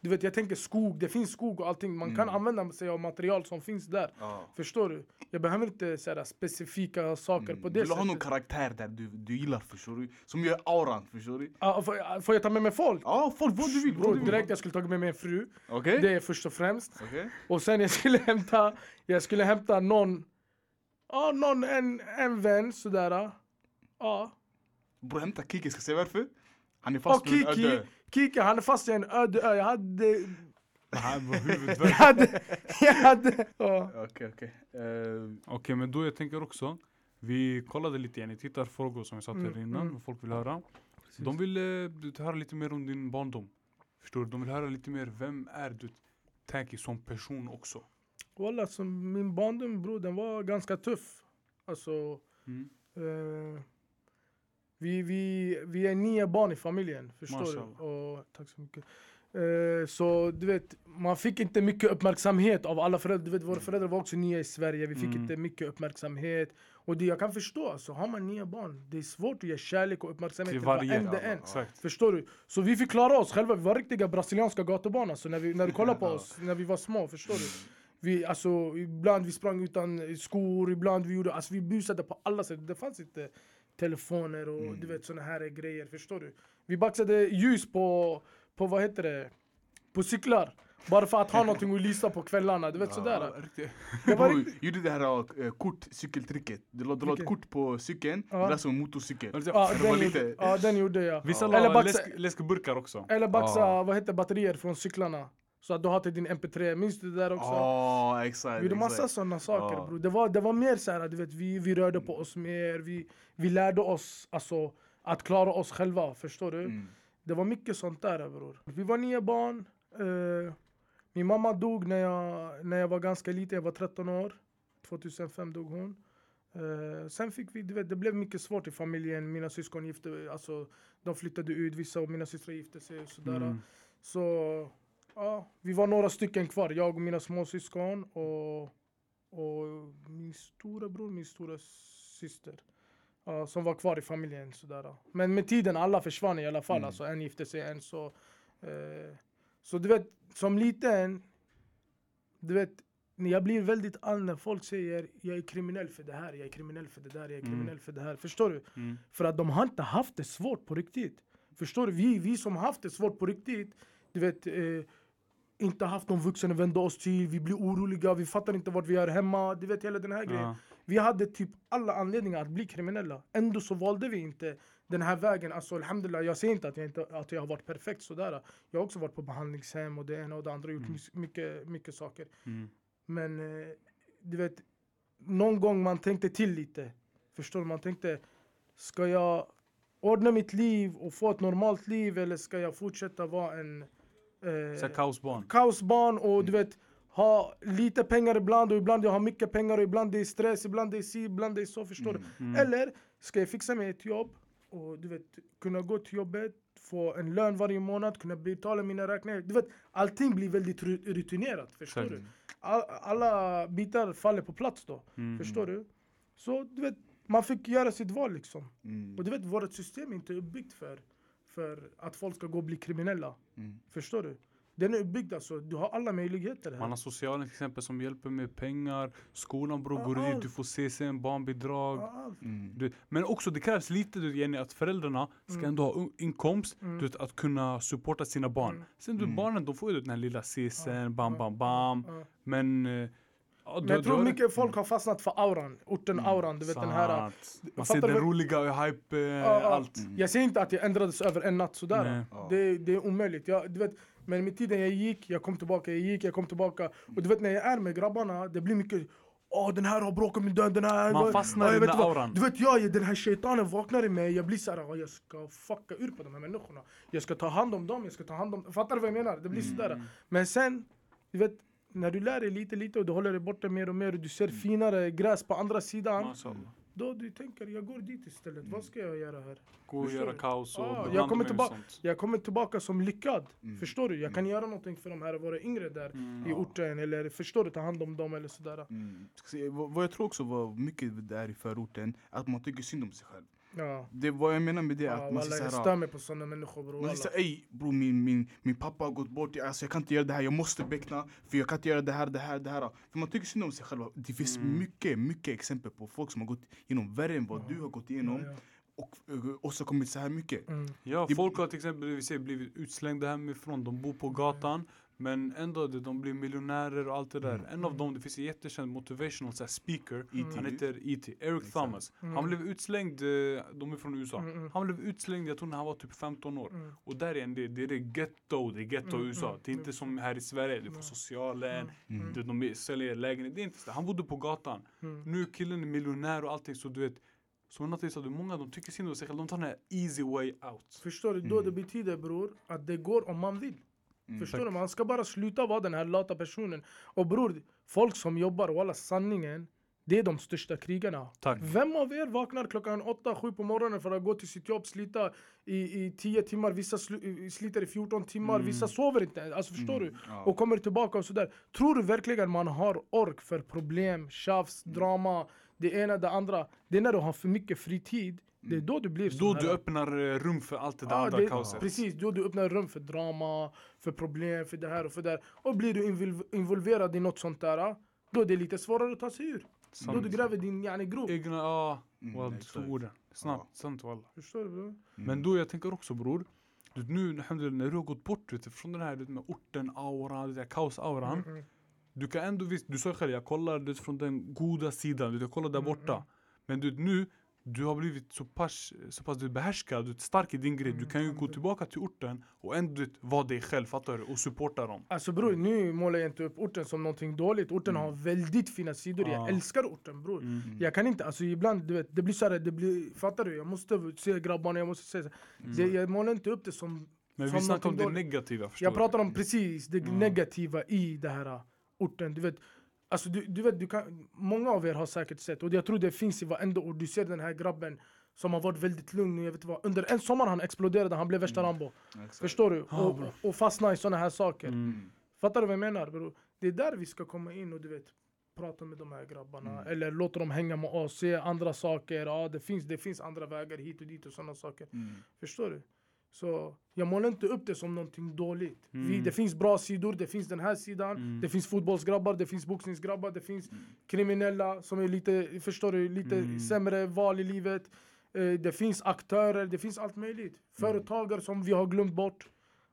[SPEAKER 1] du vet jag tänker skog, det finns skog och allting. Man kan
[SPEAKER 2] Mm.
[SPEAKER 1] använda sig av material som finns där.
[SPEAKER 2] Ja.
[SPEAKER 1] Förstår du? Jag behöver inte såhär, specifika saker
[SPEAKER 2] Mm.
[SPEAKER 1] på
[SPEAKER 2] Du
[SPEAKER 1] det
[SPEAKER 2] vill ha någon
[SPEAKER 1] sättet.
[SPEAKER 2] karaktär där du, du gillar, förstår du? Som gör auran, förstår du?
[SPEAKER 1] Ah, får, jag- får jag ta med mig folk?
[SPEAKER 2] Ja, folk, vad du vill.
[SPEAKER 1] Bro,
[SPEAKER 2] du
[SPEAKER 1] direkt jag skulle tagit med mig en fru.
[SPEAKER 2] Okej?
[SPEAKER 1] Det är först och främst.
[SPEAKER 2] Okej?
[SPEAKER 1] Och sen jag skulle hämta, jag skulle hämta någon, ja någon, en, en vän sådär. Ja.
[SPEAKER 2] Bror, hämta Kiki, ska jag säga varför? Han är fast öde
[SPEAKER 1] Kiki,
[SPEAKER 2] ö.
[SPEAKER 1] Kiki han är fast i en öde ö. Jag hade, jag hade, jag hade. Ja.
[SPEAKER 2] Okej, okej. Eh,
[SPEAKER 3] Okej, men då jag tänker också. Vi kollade lite igen i tittarfrågor som jag sa till
[SPEAKER 1] Mm,
[SPEAKER 3] innan,
[SPEAKER 1] mm.
[SPEAKER 3] vad folk vill höra. De vill eh, höra lite mer om din barndom. Förstår du? De vill höra lite mer, vem är du? Tanky som person också.
[SPEAKER 1] Walla, alltså, min barndom bror, den var ganska tuff. Alltså,
[SPEAKER 3] Mm.
[SPEAKER 1] eh, vi, vi, vi är nio barn i familjen, förstår du? Och, tack så mycket. Eh, så du vet, man fick inte mycket uppmärksamhet av alla föräldrar. Du vet, våra föräldrar var också nya i Sverige, vi fick
[SPEAKER 3] Mm.
[SPEAKER 1] inte mycket uppmärksamhet. Och det jag kan förstå, alltså, har man nio barn, det är svårt att ge kärlek och uppmärksamhet
[SPEAKER 3] Till
[SPEAKER 1] varenda
[SPEAKER 2] Ja,
[SPEAKER 1] en.
[SPEAKER 3] Exakt.
[SPEAKER 1] Förstår du? Så vi fick klara oss själva, vi var riktiga brasilianska gatubarn alltså, när, vi, när du kollar på
[SPEAKER 2] Ja.
[SPEAKER 1] oss, när vi var små, förstår du? Vi, alltså, ibland vi sprang utan skor, ibland vi gjorde, alltså vi busade på alla sätt. Det fanns inte telefoner och
[SPEAKER 2] Mm.
[SPEAKER 1] du vet såna här grejer, förstår du? Vi baxade ljus på, på vad heter det, på cyklar. Bara för att ha någonting att lysa på kvällarna, du vet sådär.
[SPEAKER 3] Ja, riktigt.
[SPEAKER 1] Det var
[SPEAKER 2] Bror,
[SPEAKER 1] riktigt,
[SPEAKER 2] gjorde det här uh, kort, cykeltricket. Du la, du la ett kort på cykeln,
[SPEAKER 1] Ja.
[SPEAKER 2] det där som en motorcykel.
[SPEAKER 1] Ja, den
[SPEAKER 2] lite-
[SPEAKER 1] gjorde, ja, den gjorde jag.
[SPEAKER 3] Vissa
[SPEAKER 2] Ja.
[SPEAKER 3] la läsk, läskburkar också.
[SPEAKER 1] Eller baxa,
[SPEAKER 2] Ja.
[SPEAKER 1] vad heter batterier från cyklarna. Så att du har till din MP3, minns du det där också?
[SPEAKER 2] Ja, exakt.
[SPEAKER 1] Vi gjorde massa sådana saker
[SPEAKER 2] Ja.
[SPEAKER 1] bror. Det var, det var mer så här, du vet, vi, vi rörde på oss mer, vi, vi lärde oss alltså, att klara oss själva, förstår du?
[SPEAKER 2] Mm.
[SPEAKER 1] Det var mycket sånt där bror. Vi var nio barn. Eh, min mamma dog när jag, när jag var ganska liten, jag var 13 år. 2005 dog hon. Eh, sen fick vi, du vet, det blev mycket svårt i familjen. Mina syskon gifte, alltså, de flyttade ut, vissa av mina systrar gifte sig och sådär.
[SPEAKER 3] Mm.
[SPEAKER 1] Så ja, vi var några stycken kvar, jag och mina småsyskon och, och min stora bror, min stora syster. Ja, som var kvar i familjen. Sådär. Men med tiden alla försvann i alla fall.
[SPEAKER 2] Mm.
[SPEAKER 1] Alltså, en gifte sig, en så. Eh, så du vet, som liten, du vet, jag blir väldigt arg när folk säger jag är kriminell för det här, jag är kriminell för det där, jag är
[SPEAKER 3] Mm.
[SPEAKER 1] kriminell för det här. Förstår du?
[SPEAKER 3] Mm.
[SPEAKER 1] För att de har inte haft det svårt på riktigt. Förstår du? Vi, vi som haft det svårt på riktigt, du vet, eh, inte haft någon vuxen att vända oss till, vi blir oroliga, vi fattar inte vart vi är hemma, du vet hela den här grejen.
[SPEAKER 3] Ja.
[SPEAKER 1] Vi hade typ alla anledningar att bli kriminella. Ändå så valde vi inte den här vägen, alltså alhamdulillah, jag säger inte att jag, inte, att jag har varit perfekt sådär. Jag har också varit på behandlingshem och det ena och det andra, gjort
[SPEAKER 3] Mm.
[SPEAKER 1] mycket, mycket saker.
[SPEAKER 3] Mm.
[SPEAKER 1] Men eh, du vet, någon gång man tänkte till lite. Förstår du? Man tänkte, ska jag ordna mitt liv och få ett normalt liv eller ska jag fortsätta vara en eh,
[SPEAKER 3] kaosbarn.
[SPEAKER 1] kaosbarn och du vet ha lite pengar ibland och ibland jag har mycket pengar och ibland det är stress, ibland det är si, ibland det är så, förstår du?
[SPEAKER 3] Mm.
[SPEAKER 1] Eller ska jag fixa mig ett jobb och du vet kunna gå till jobbet, få en lön varje månad, kunna betala mina räkningar. Du vet, allting blir väldigt ru- rutinerat, förstår
[SPEAKER 3] Exakt.
[SPEAKER 1] du? All, alla bitar faller på plats då,
[SPEAKER 3] Mm.
[SPEAKER 1] förstår du? Så du vet, man fick göra sitt val liksom.
[SPEAKER 2] Mm.
[SPEAKER 1] Och du vet, vårt system är inte uppbyggt för, för att folk ska gå och bli kriminella.
[SPEAKER 2] Mm.
[SPEAKER 1] Förstår du? Den är uppbyggd alltså, du har alla möjligheter här.
[SPEAKER 3] Man har socialen till exempel som hjälper med pengar. Skolan bror går dit, du får CSN, barnbidrag.
[SPEAKER 2] Mm.
[SPEAKER 3] Du, men också det krävs lite du, Jenny, att föräldrarna ska
[SPEAKER 1] Mm.
[SPEAKER 3] ändå ha inkomst
[SPEAKER 1] Mm.
[SPEAKER 3] du, att kunna supporta sina barn.
[SPEAKER 1] Mm.
[SPEAKER 3] Sen du,
[SPEAKER 2] Mm.
[SPEAKER 3] barnen de får ju den här lilla CSN, bam bam bam. Men...
[SPEAKER 1] Men
[SPEAKER 3] du-
[SPEAKER 1] jag
[SPEAKER 3] du
[SPEAKER 1] tror mycket folk har fastnat för auran, orten-auran, du vet den här...
[SPEAKER 3] Sant. Man ser
[SPEAKER 1] du
[SPEAKER 3] den
[SPEAKER 1] vad-
[SPEAKER 3] roliga och hype,
[SPEAKER 1] ja.
[SPEAKER 3] allt.
[SPEAKER 2] Mm.
[SPEAKER 1] Jag säger inte att jag ändrades över en natt sådär.
[SPEAKER 3] Nej.
[SPEAKER 1] Det, det är omöjligt. Jag, du vet, men med tiden jag gick, jag kom tillbaka, jag gick, jag kom tillbaka. Och du vet när jag är med grabbarna, det blir mycket Åh den här har bråkat med den, den här...
[SPEAKER 3] Man fastnar i
[SPEAKER 1] jag
[SPEAKER 3] den där auran.
[SPEAKER 1] Du vet jag, den här shaitanen vaknar i mig, jag blir såhär, "Åh, jag ska fucka ur på de här människorna. Jag ska ta hand om dem, jag ska ta hand om... Fattar du vad jag menar? Det blir sådär. Men sen, du vet, när du lär dig lite lite och du håller dig borta mer och mer och du ser finare gräs på andra sidan. Då du tänker, jag går dit istället. Vad ska jag göra här?
[SPEAKER 3] Gå och göra kaos och blanda
[SPEAKER 1] jag kommer tillbaka-. Jag kommer tillbaka som lyckad.
[SPEAKER 2] Mm.
[SPEAKER 1] Förstår du? Jag kan göra någonting för de här våra yngre där
[SPEAKER 3] Mm.
[SPEAKER 1] i orten. Eller förstår du? Ta hand om dem eller sådär.
[SPEAKER 2] Mm. Ska se, vad, vad jag tror också var mycket där i förorten, att man tycker synd om sig själv.
[SPEAKER 1] Ja.
[SPEAKER 2] Det, vad jag menar med det
[SPEAKER 1] Ja,
[SPEAKER 2] att man
[SPEAKER 1] walla,
[SPEAKER 2] säger
[SPEAKER 1] jag stör mig på sådana människor bror.
[SPEAKER 2] Man säger ey bror min, min, min pappa har gått bort, alltså, jag kan inte göra det här, jag måste beckna för jag kan inte göra det här, det här, det här. För man tycker synd om sig själv. Det finns
[SPEAKER 3] Mm.
[SPEAKER 2] mycket, mycket exempel på folk som har gått igenom värre än vad du har gått igenom
[SPEAKER 1] Ja,
[SPEAKER 2] och uh, åstadkommit så här mycket.
[SPEAKER 1] ja. Mm.
[SPEAKER 3] Ja, folk har till exempel vi ser, blivit utslängda hemifrån, de bor på gatan. Men ändå, de blir miljonärer och allt det där. En av dem, det finns en jättekänd motivational så här, speaker.
[SPEAKER 2] E.T.
[SPEAKER 3] Han heter E.T. Eric
[SPEAKER 2] Exakt.
[SPEAKER 3] Thomas.
[SPEAKER 1] Mm.
[SPEAKER 3] Han blev utslängd, eh, de är från USA.
[SPEAKER 1] Mm, mm.
[SPEAKER 3] Han blev utslängd, jag tror när han var typ 15 år.
[SPEAKER 1] Mm.
[SPEAKER 3] Och där igen, det, det är det ghetto, det är ghetto i
[SPEAKER 1] Mm,
[SPEAKER 3] USA.
[SPEAKER 1] mm,
[SPEAKER 3] Det är inte
[SPEAKER 1] mm.
[SPEAKER 3] som här i Sverige, du får
[SPEAKER 1] Mm.
[SPEAKER 3] socialen,
[SPEAKER 2] Mm.
[SPEAKER 3] du, de säljer lägenhet. Det är inte så. Han bodde på gatan.
[SPEAKER 1] Mm.
[SPEAKER 3] Nu är killen är miljonär och allting så du vet. Som Natti sa, många de tycker synd om sig själva, de tar den här easy way out.
[SPEAKER 1] Förstår du? Då
[SPEAKER 2] Mm.
[SPEAKER 1] det betyder bror att det går om man vill.
[SPEAKER 2] Mm.
[SPEAKER 1] Förstår du? Man ska bara sluta vara den här lata personen. Och bror, folk som jobbar, walla sanningen. Det är de största krigarna.
[SPEAKER 3] Tack.
[SPEAKER 1] Vem av er vaknar klockan 8-7 på morgonen för att gå till sitt jobb, slita i, i 10 timmar, vissa slu, sliter i 14 timmar,
[SPEAKER 3] Mm.
[SPEAKER 1] vissa sover inte. Alltså förstår
[SPEAKER 2] Mm.
[SPEAKER 1] du?
[SPEAKER 2] Ja.
[SPEAKER 1] Och kommer tillbaka och sådär. Tror du verkligen man har ork för problem, tjafs,
[SPEAKER 3] Mm.
[SPEAKER 1] drama, det ena, det andra? Det är när du har för mycket fritid. Det är då du blir
[SPEAKER 3] Då du
[SPEAKER 1] här-
[SPEAKER 3] öppnar eh, rum för allt det där andra
[SPEAKER 1] det,
[SPEAKER 3] kaoset.
[SPEAKER 1] precis, då du öppnar rum för drama, för problem, för det här och för det här. Och blir du invol- involverad i något sånt där, då är det lite svårare att ta sig ur. Då
[SPEAKER 3] Sant.
[SPEAKER 1] du gräver din yani, grop.
[SPEAKER 3] Egna, ja.
[SPEAKER 2] Mm, exakt.
[SPEAKER 3] tog orden. Sant,
[SPEAKER 2] Ja.
[SPEAKER 3] sant walla.
[SPEAKER 1] Förstår du? Bro?
[SPEAKER 3] Men då jag tänker också bror. Du, nu när du har gått bort du, från den här du med orten, aura, det där kaos-auran.
[SPEAKER 1] Mm, mm.
[SPEAKER 3] Du kan ändå visst, du sa själv jag kollar du, från den goda sidan, du, jag kollar där
[SPEAKER 1] Mm,
[SPEAKER 3] borta.
[SPEAKER 1] mm.
[SPEAKER 3] Men du, nu, du har blivit så pass, så pass du, behärskad, du, vet, stark i din grej. Du
[SPEAKER 1] Mm,
[SPEAKER 3] kan ju gå
[SPEAKER 1] alhamdulillah.
[SPEAKER 3] tillbaka till orten och ändå vara dig själv, fattar du? Och supporta dem.
[SPEAKER 1] Alltså bror, nu målar jag inte upp orten som någonting dåligt. Orten har väldigt fina sidor.
[SPEAKER 3] Ja.
[SPEAKER 1] Jag älskar orten bror.
[SPEAKER 3] Mm.
[SPEAKER 1] Jag kan inte, alltså ibland, du vet, det blir såhär, det blir, fattar du? Jag måste se grabbarna, jag måste se. Jag, jag målar inte upp det som
[SPEAKER 3] Men
[SPEAKER 1] Som
[SPEAKER 3] vi snackar om det
[SPEAKER 1] dåligt.
[SPEAKER 3] negativa, förstår
[SPEAKER 1] Jag pratar om precis det
[SPEAKER 3] Mm.
[SPEAKER 1] negativa i det här uh, orten. Du vet, alltså du, du vet, du kan, många av er har säkert sett, och jag tror det finns i varenda ord. Du ser den här grabben som har varit väldigt lugn. Jag vet vad, under en sommar han exploderade, han blev värsta Rambo.
[SPEAKER 2] Exakt.
[SPEAKER 1] Förstår du?
[SPEAKER 3] Ja,
[SPEAKER 1] och, och fastna i såna här saker.
[SPEAKER 3] Mm.
[SPEAKER 1] Fattar du vad jag menar bro? Det är där vi ska komma in och du vet prata med de här grabbarna.
[SPEAKER 2] Mm.
[SPEAKER 1] Eller låta dem hänga med oss, se andra saker. Ja, det finns, det finns andra vägar hit och dit och sådana saker.
[SPEAKER 2] Mm.
[SPEAKER 1] Förstår du? Så jag målar inte upp det som någonting dåligt. Vi,
[SPEAKER 3] Mm.
[SPEAKER 1] det finns bra sidor, det finns den här sidan.
[SPEAKER 3] Mm.
[SPEAKER 1] Det finns fotbollsgrabbar, det finns boxningsgrabbar, det finns
[SPEAKER 2] Mm.
[SPEAKER 1] kriminella som är lite, förstår du, lite
[SPEAKER 3] Mm.
[SPEAKER 1] sämre val i livet. Eh, det finns aktörer, det finns allt möjligt. Företagare som vi har glömt bort.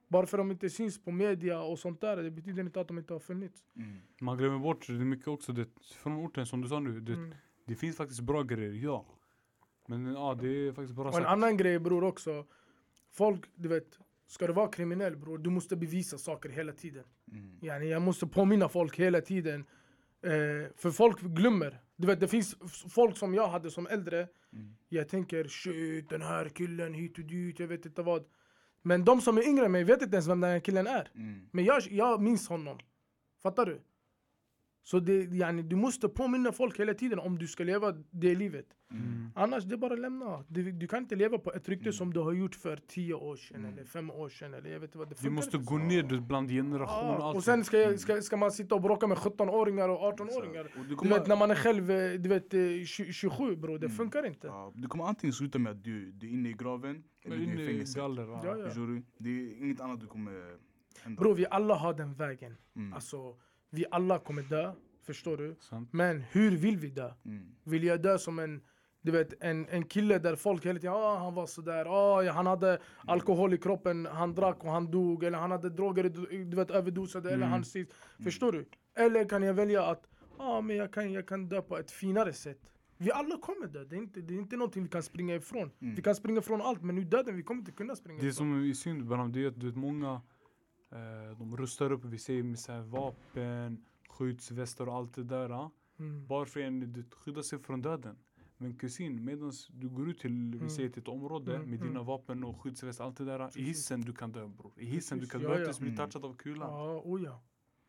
[SPEAKER 1] Bara för att de inte syns på media och sånt där, det betyder inte att de inte har funnits.
[SPEAKER 2] Mm.
[SPEAKER 3] Man glömmer bort det mycket också, det, från orten som du sa nu. Det,
[SPEAKER 1] Mm.
[SPEAKER 3] det finns faktiskt bra grejer, ja. Men ja, det är faktiskt bra
[SPEAKER 1] Och en
[SPEAKER 3] sagt.
[SPEAKER 1] annan grej bror också. Folk, du vet, ska du vara kriminell bror, du måste bevisa saker hela tiden.
[SPEAKER 2] Mm.
[SPEAKER 1] Yani, jag måste påminna folk hela tiden. Eh, för folk glömmer. Du vet, det finns folk som jag hade som äldre.
[SPEAKER 2] Mm.
[SPEAKER 1] Jag tänker shit, den här killen hit och dit, jag vet inte vad. Men de som är yngre än mig vet inte ens vem den här killen är.
[SPEAKER 2] Mm.
[SPEAKER 1] Men jag, jag minns honom. Fattar du? Så det, yani, du måste påminna folk hela tiden om du ska leva det livet.
[SPEAKER 3] Mm.
[SPEAKER 1] Annars det är bara att lämna. Du, du kan inte leva på ett rykte
[SPEAKER 2] Mm.
[SPEAKER 1] som du har gjort för 10 år sedan
[SPEAKER 2] Mm.
[SPEAKER 1] eller 5 år sedan. Eller jag vet inte vad det funkar
[SPEAKER 3] måste gå
[SPEAKER 1] så.
[SPEAKER 3] ner du, bland generationer och allt.
[SPEAKER 1] och sen ska, jag,
[SPEAKER 2] Mm.
[SPEAKER 1] ska, ska man sitta och bråka med 17-åringar och 18-åringar.
[SPEAKER 2] Och du
[SPEAKER 1] Du
[SPEAKER 2] kommer,
[SPEAKER 1] vet när man är själv eh, du vet, eh, tju- 27 bro, det
[SPEAKER 2] Mm.
[SPEAKER 1] funkar inte.
[SPEAKER 2] ja, du kommer antingen sluta med att du, du är inne i graven eller du är
[SPEAKER 3] inne
[SPEAKER 2] i fängelse.
[SPEAKER 3] galler. Ja.
[SPEAKER 1] Ja,
[SPEAKER 2] du? Det är inget annat du kommer hända.
[SPEAKER 1] Bro, vi alla har den vägen.
[SPEAKER 2] Mm.
[SPEAKER 1] Alltså, vi alla kommer dö, förstår du?
[SPEAKER 3] Sant.
[SPEAKER 1] Men hur vill vi dö?
[SPEAKER 2] Mm.
[SPEAKER 1] Vill jag dö som en, du vet, en, en kille där folk hela tiden ah, han var sådär, ah, han hade alkohol i kroppen, han drack och han dog, eller han hade droger, du vet, överdosade, eller
[SPEAKER 3] Mm.
[SPEAKER 1] han sist. Förstår du? Eller kan jag välja att, ah, men jag kan, jag kan dö på ett finare sätt. Vi alla kommer dö, det är inte, det är inte någonting vi kan springa ifrån.
[SPEAKER 2] Mm.
[SPEAKER 1] Vi kan springa ifrån allt, men nu döden, vi kommer inte kunna springa
[SPEAKER 3] Det
[SPEAKER 1] ifrån.
[SPEAKER 3] som är synd Bram, det är att du vet många de rustar upp, vi säger med så här vapen, skyddsvästar och allt det där.
[SPEAKER 1] Mm.
[SPEAKER 3] Bara för att du skydda sig från döden. Men kusin, medan du går ut till, vi
[SPEAKER 1] Mm.
[SPEAKER 3] säger till ett område
[SPEAKER 1] Mm,
[SPEAKER 3] med dina
[SPEAKER 1] mm.
[SPEAKER 3] vapen och skyddsväst, allt det där. I
[SPEAKER 1] Precis.
[SPEAKER 3] hissen du kan dö bror. I hissen du
[SPEAKER 1] Precis,
[SPEAKER 3] kan
[SPEAKER 1] ja,
[SPEAKER 3] dö,
[SPEAKER 1] ja.
[SPEAKER 3] bli
[SPEAKER 2] Mm.
[SPEAKER 3] touchad av kulan.
[SPEAKER 1] Ja, oh ja.